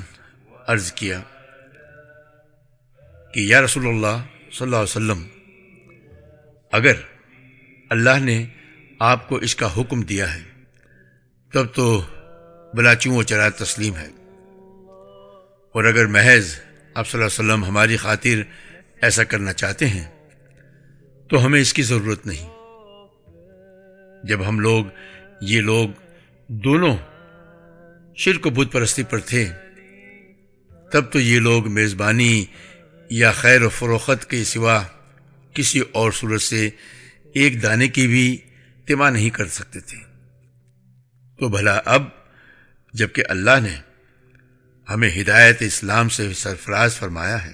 عرض کیا کہ یا رسول اللہ صلی اللہ علیہ وسلم، اگر اللہ نے آپ کو اس کا حکم دیا ہے تب تو بلاچوں و چرا تسلیم ہے۔ اور اگر محض آپ صلی اللہ علیہ وسلم ہماری خاطر ایسا کرنا چاہتے ہیں، تو ہمیں اس کی ضرورت نہیں۔ جب ہم لوگ، یہ لوگ دونوں شرک و بت پرستی پر تھے، تب تو یہ لوگ میزبانی یا خیر و فروخت کے سوا کسی اور صورت سے ایک دانے کی بھی تما نہیں کر سکتے تھے۔ تو بھلا اب جبکہ اللہ نے ہمیں ہدایت اسلام سے سرفراز فرمایا ہے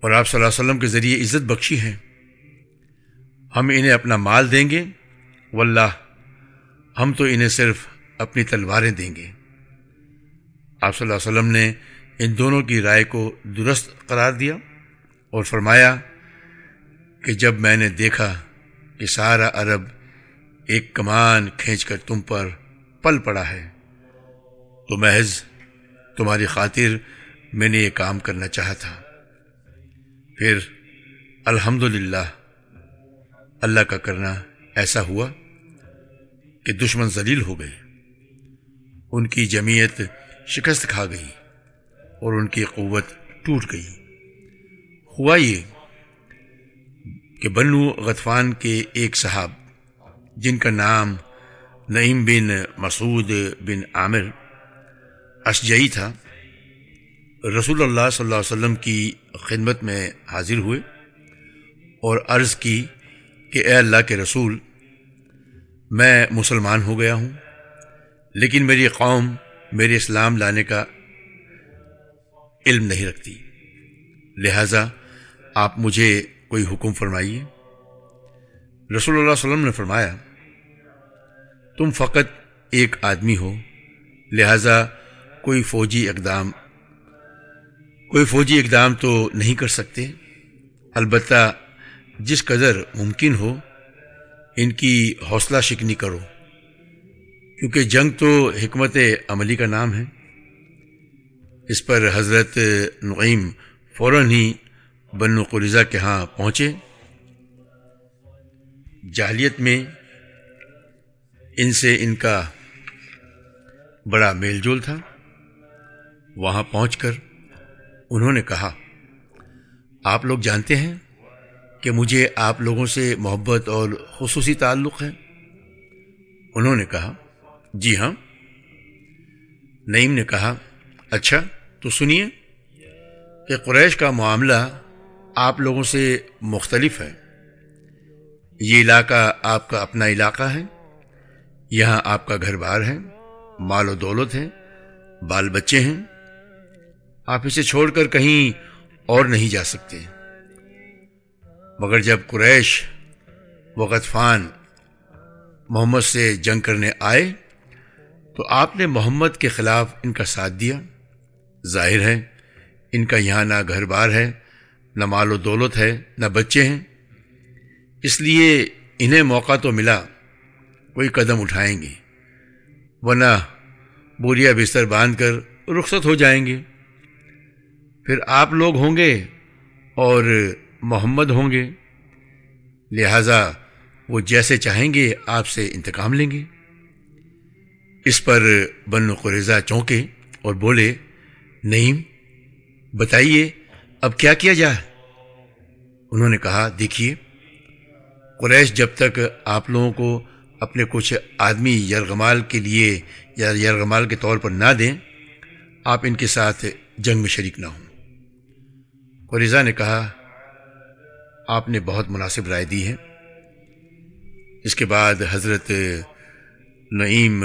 اور آپ صلی اللہ علیہ وسلم کے ذریعے عزت بخشی ہے ہم انہیں اپنا مال دیں گے، واللہ ہم تو انہیں صرف اپنی تلواریں دیں گے۔ آپ صلی اللہ علیہ وسلم نے ان دونوں کی رائے کو درست قرار دیا اور فرمایا کہ جب میں نے دیکھا کہ سارا عرب ایک کمان کھینچ کر تم پر پل پڑا ہے۔ تو محض تمہاری خاطر میں نے یہ کام کرنا چاہا تھا۔ پھر الحمد اللہ کا کرنا ایسا ہوا کہ دشمن ذلیل ہو گئے۔ ان کی جمعیت شکست کھا گئی اور ان کی قوت ٹوٹ گئی۔ ہوا یہ کہ بنو غطفان کے ایک صاحب جن کا نام نعیم بن مسعود بن عامر اشجعی تھا، رسول اللہ صلی اللہ علیہ وسلم کی خدمت میں حاضر ہوئے اور عرض کی کہ اے اللہ کے رسول، میں مسلمان ہو گیا ہوں، لیکن میری قوم میرے اسلام لانے کا علم نہیں رکھتی، لہذا آپ مجھے کوئی حکم فرمائیے۔ رسول اللہ علیہ وسلم نے فرمایا، تم فقط ایک آدمی ہو، لہذا کوئی فوجی اقدام، کوئی فوجی اقدام تو نہیں کر سکتے۔ البتہ جس قدر ممکن ہو، ان کی حوصلہ شکنی کرو، کیونکہ جنگ تو حکمت عملی کا نام ہے۔ اس پر حضرت نعیم فوراً ہی بنو قریضہ کے ہاں پہنچے۔ جاہلیت میں ان سے ان کا بڑا میل جول تھا۔ وہاں پہنچ کر انہوں نے کہا، آپ لوگ جانتے ہیں کہ مجھے آپ لوگوں سے محبت اور خصوصی تعلق ہے؟ انہوں نے کہا جی ہاں۔ نعیم نے کہا اچھا تو سنیے کہ قریش کا معاملہ آپ لوگوں سے مختلف ہے۔ یہ علاقہ آپ کا اپنا علاقہ ہے؟ یہاں آپ کا گھر بار ہے، مال و دولت ہے، بال بچے ہیں۔ آپ اسے چھوڑ کر کہیں اور نہیں جا سکتے۔ مگر جب قریش و غطفان محمد سے جنگ کرنے آئے، تو آپ نے محمد کے خلاف ان کا ساتھ دیا۔ ظاہر ہے، ان کا یہاں نہ گھر بار ہے، نہ مال و دولت ہے، نہ بچے ہیں۔ اس لیے انہیں موقع تو ملا، کوئی قدم اٹھائیں گے، ورنہ بوریا بستر باندھ کر رخصت ہو جائیں گے۔ پھر آپ لوگ ہوں گے اور محمد ہوں گے، لہذا وہ جیسے چاہیں گے آپ سے انتقام لیں گے۔ اس پر بن قریضہ چونکے اور بولے نہیں بتائیے اب کیا کیا جائے انہوں نے کہا، دیکھیے قریش جب تک آپ لوگوں کو اپنے کچھ آدمی یرغمال کے لیے یا یرغمال کے طور پر نہ دیں، آپ ان کے ساتھ جنگ میں شریک نہ ہوں۔ قریضہ نے کہا، آپ نے بہت مناسب رائے دی ہے۔ اس کے بعد حضرت نعیم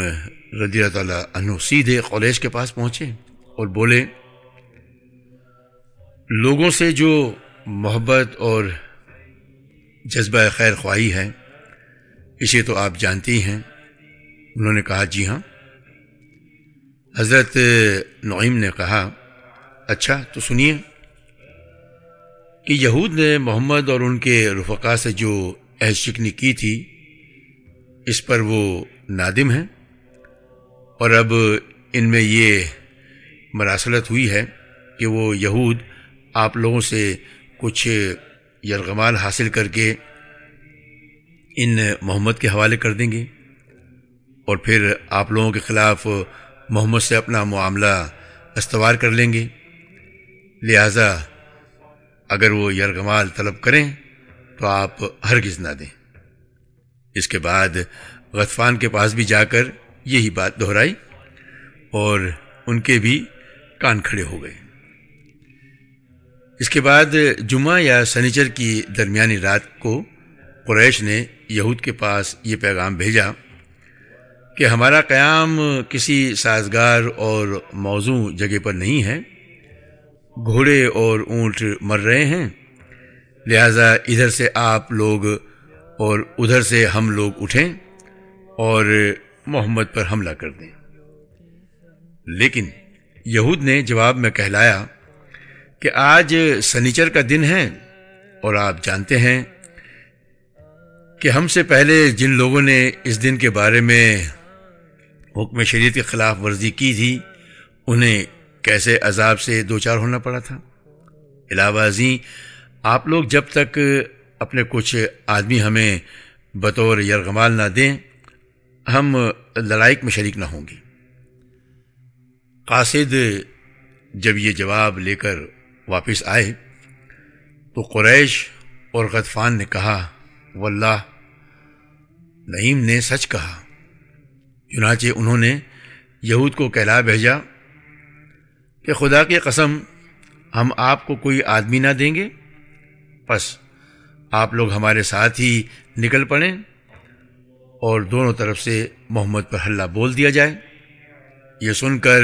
رضی اللہ تعالیٰ عنہ سیدھے قریش کے پاس پہنچے اور بولے، لوگوں سے جو محبت اور جذبہ خیر خواہی ہے، اسے تو آپ جانتے ہی ہیں۔ انہوں نے کہا جی ہاں۔ حضرت نعیم نے کہا اچھا تو سنیے کہ یہود نے محمد اور ان کے رفقا سے جو عہد شکنی کی تھی، اس پر وہ نادم ہیں۔ اور اب ان میں یہ مراسلت ہوئی ہے کہ وہ یہود آپ لوگوں سے کچھ یرغمال حاصل کر کے ان محمد کے حوالے کر دیں گے اور پھر آپ لوگوں کے خلاف محمد سے اپنا معاملہ استوار کر لیں گے۔ لہذا اگر وہ یرغمال طلب کریں تو آپ ہرگز نہ دیں۔ اس کے بعد غطفان کے پاس بھی جا کر یہی بات دہرائی اور ان کے بھی کان کھڑے ہو گئے۔ اس کے بعد جمعہ یا سنیچر کی درمیانی رات کو قریش نے یہود کے پاس یہ پیغام بھیجا کہ ہمارا قیام کسی سازگار اور موزوں جگہ پر نہیں ہے۔ گھوڑے اور اونٹ مر رہے ہیں۔ لہذا ادھر سے آپ لوگ اور ادھر سے ہم لوگ اٹھیں اور محمد پر حملہ کر دیں۔ لیکن یہود نے جواب میں کہلایا کہ آج سنیچر کا دن ہے اور آپ جانتے ہیں کہ ہم سے پہلے جن لوگوں نے اس دن کے بارے میں حکم شریعت کے خلاف ورزی کی تھی، انہیں کیسے عذاب سے دو چار ہونا پڑا تھا؟ علاوہ ازیں، آپ لوگ جب تک اپنے کچھ آدمی ہمیں بطور یرغمال نہ دیں، ہم لڑائک میں شریک نہ ہوں گے۔ قاصد جب یہ جواب لے کر واپس آئے تو قریش اور غطفان نے کہا، واللہ، نعیم نے سچ کہا۔ چنانچہ انہوں نے یہود کو کہلا بھیجا کہ خدا کی قسم، ہم آپ کو کوئی آدمی نہ دیں گے۔ بس آپ لوگ ہمارے ساتھ ہی نکل پڑیں اور دونوں طرف سے محمد پر حلہ بول دیا جائے۔ یہ سن کر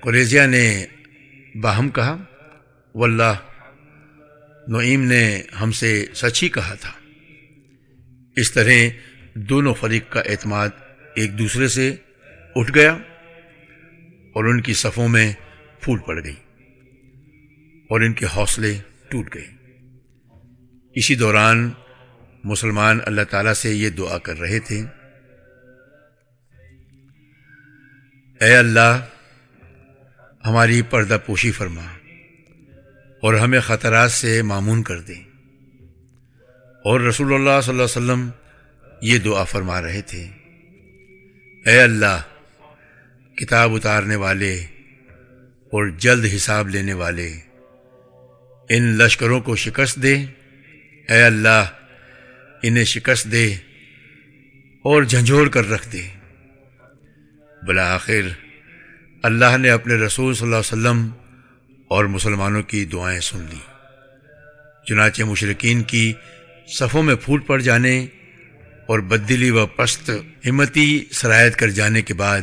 قریضیہ نے باہم کہا واللہ، نعیم نے ہم سے سچ ہی کہا تھا۔ اس طرح دونوں فریق کا اعتماد ایک دوسرے سے اٹھ گیا اور ان کی صفوں میں پھول پڑ گئی اور ان کے حوصلے ٹوٹ گئے۔ اسی دوران مسلمان اللہ تعالیٰ سے یہ دعا کر رہے تھے، اے اللہ، ہماری پردہ پوشی فرما۔ اور ہمیں خطرات سے معمون کر دیں۔ اور رسول اللہ صلی اللہ علیہ وسلم یہ دعا فرما رہے تھے۔ اے اللہ، کتاب اتارنے والے اور جلد حساب لینے والے، ان لشکروں کو شکست دے۔ اے اللہ، انہیں شکست دے اور جھنجھوڑ کر رکھ دے۔ بلاخر، اللہ نے اپنے رسول صلی اللہ علیہ وسلم اور مسلمانوں کی دعائیں سن لی چنانچہ مشرقین کی صفوں میں پھوٹ پڑ جانے اور بدلی و پست ہمتی سرایت کر جانے کے بعد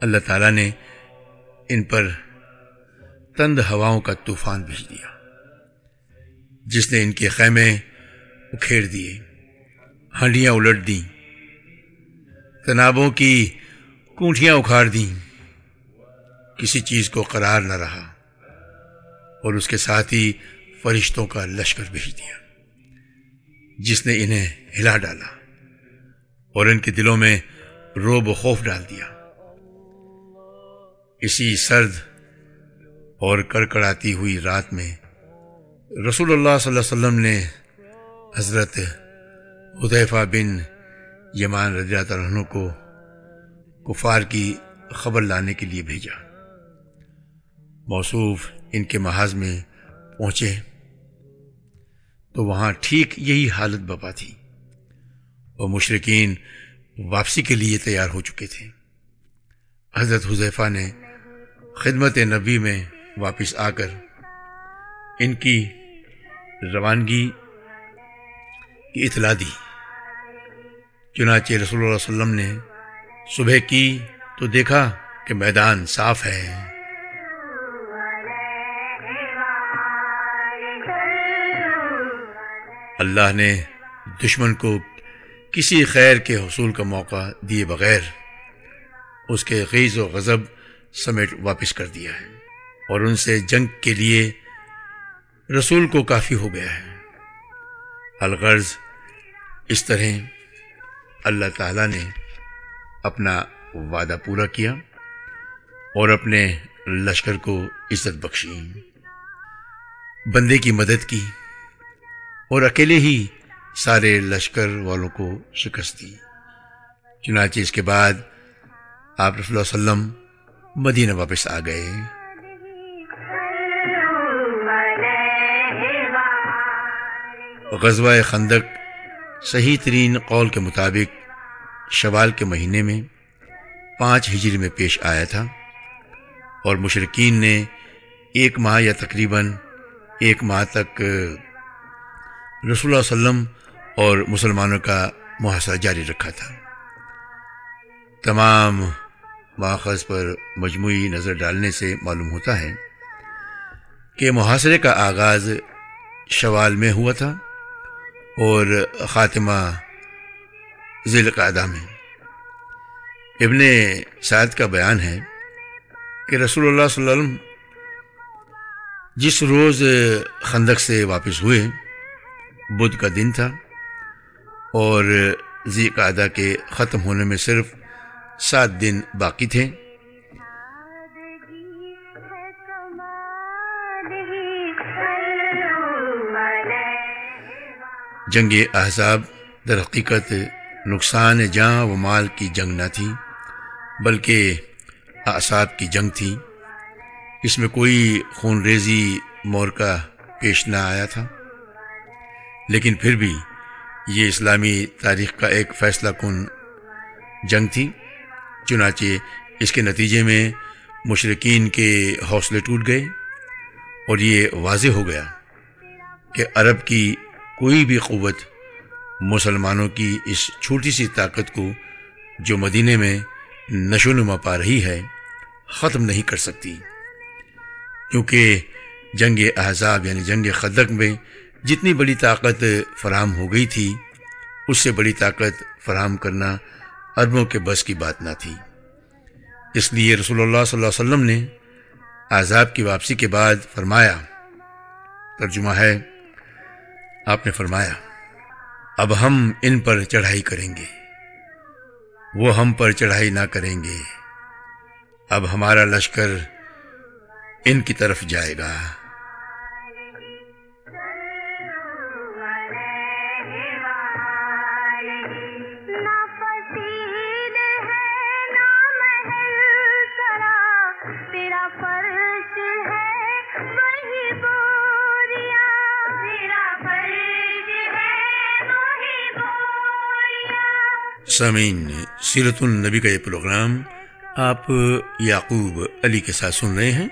اللہ تعالیٰ نے ان پر تند ہواؤں کا طوفان بھیج دیا، جس نے ان کے خیمے اکھیڑ دیے ہانڈیاں الٹ دیں، تنابوں کی کونٹیاں اکھاڑ دیں، کسی چیز کو قرار نہ رہا۔ اور اس کے ساتھ ہی فرشتوں کا لشکر بھیج دیا۔ جس نے انہیں ہلا ڈالا اور ان کے دلوں میں روب و خوف ڈال دیا۔ اسی سرد اور کڑکڑاتی ہوئی رات میں رسول اللہ صلی اللہ علیہ وسلم نے حضرت حذیفہ بن یمان رضی اللہ عنہ کو کفار کی خبر لانے کے لیے بھیجا۔ موصوف ان کے محاذ میں پہنچے۔ تو وہاں ٹھیک یہی حالت بپا تھی۔ اور مشرقین واپسی کے لیے تیار ہو چکے تھے۔ حضرت حذیفہ نے خدمت نبی میں واپس آ کر ان کی روانگی کی اطلاع دی۔ چنانچہ رسول اللہ علیہ وسلم نے صبح کی تو دیکھا کہ میدان صاف ہے۔ اللہ نے دشمن کو کسی خیر کے حصول کا موقع دیے بغیر اس کے خیز و غضب سمیٹ واپس کر دیا ہے اور ان سے جنگ کے لیے رسول کو کافی ہو گیا ہے۔ الغرض اس طرح اللہ تعالیٰ نے اپنا وعدہ پورا کیا اور اپنے لشکر کو عزت بخشی۔ بندے کی مدد کی۔ اور اکیلے ہی سارے لشکر والوں کو شکست دی۔ چنانچہ اس کے بعد آپ رسول اللہ وسلم مدینہ واپس آ گئے۔ غزوہ خندق صحیح ترین قول کے مطابق شوال کے مہینے میں پانچ ہجری میں پیش آیا تھا اور مشرقین نے ایک ماہ یا تقریباً ایک ماہ تک رسول اللہ علیہ وسلم اور مسلمانوں کا محاصرہ جاری رکھا تھا۔ تمام ماخذ پر مجموعی نظر ڈالنے سے معلوم ہوتا ہے کہ محاصرے کا آغاز شوال میں ہوا تھا اور خاتمہ ذیل قاعدہ میں۔ ابن سعد کا بیان ہے کہ رسول اللہ صلی اللہ علیہ وسلم جس روز خندق سے واپس ہوئے بدھ کا دن تھا اور ذی قاعدہ کے ختم ہونے میں صرف سات دن باقی تھے۔ جنگ احزاب در حقیقت نقصان جاں و مال کی جنگ نہ تھی، بلکہ اعصاب کی جنگ تھی۔ اس میں کوئی خون ریزی مورکا پیش نہ آیا تھا۔ لیکن پھر بھی یہ اسلامی تاریخ کا ایک فیصلہ کن جنگ تھی۔ چنانچہ اس کے نتیجے میں مشرقین کے حوصلے ٹوٹ گئے اور یہ واضح ہو گیا کہ عرب کی کوئی بھی قوت مسلمانوں کی اس چھوٹی سی طاقت کو جو مدینے میں نشو نما پا رہی ہے، ختم نہیں کر سکتی۔ کیونکہ جنگ احزاب یعنی جنگ خدق میں جتنی بڑی طاقت فراہم ہو گئی تھی، اس سے بڑی طاقت فراہم کرنا عربوں کے بس کی بات نہ تھی۔ اس لیے رسول اللہ صلی اللہ علیہ وسلم نے عذاب کی واپسی کے بعد فرمایا، ترجمہ ہے، آپ نے فرمایا، اب ہم ان پر چڑھائی کریں گے۔ وہ ہم پر چڑھائی نہ کریں گے۔ اب ہمارا لشکر ان کی طرف جائے گا۔ سامعین سیرت النبی کا یہ پروگرام آپ یعقوب علی کے ساتھ سن رہے ہیں۔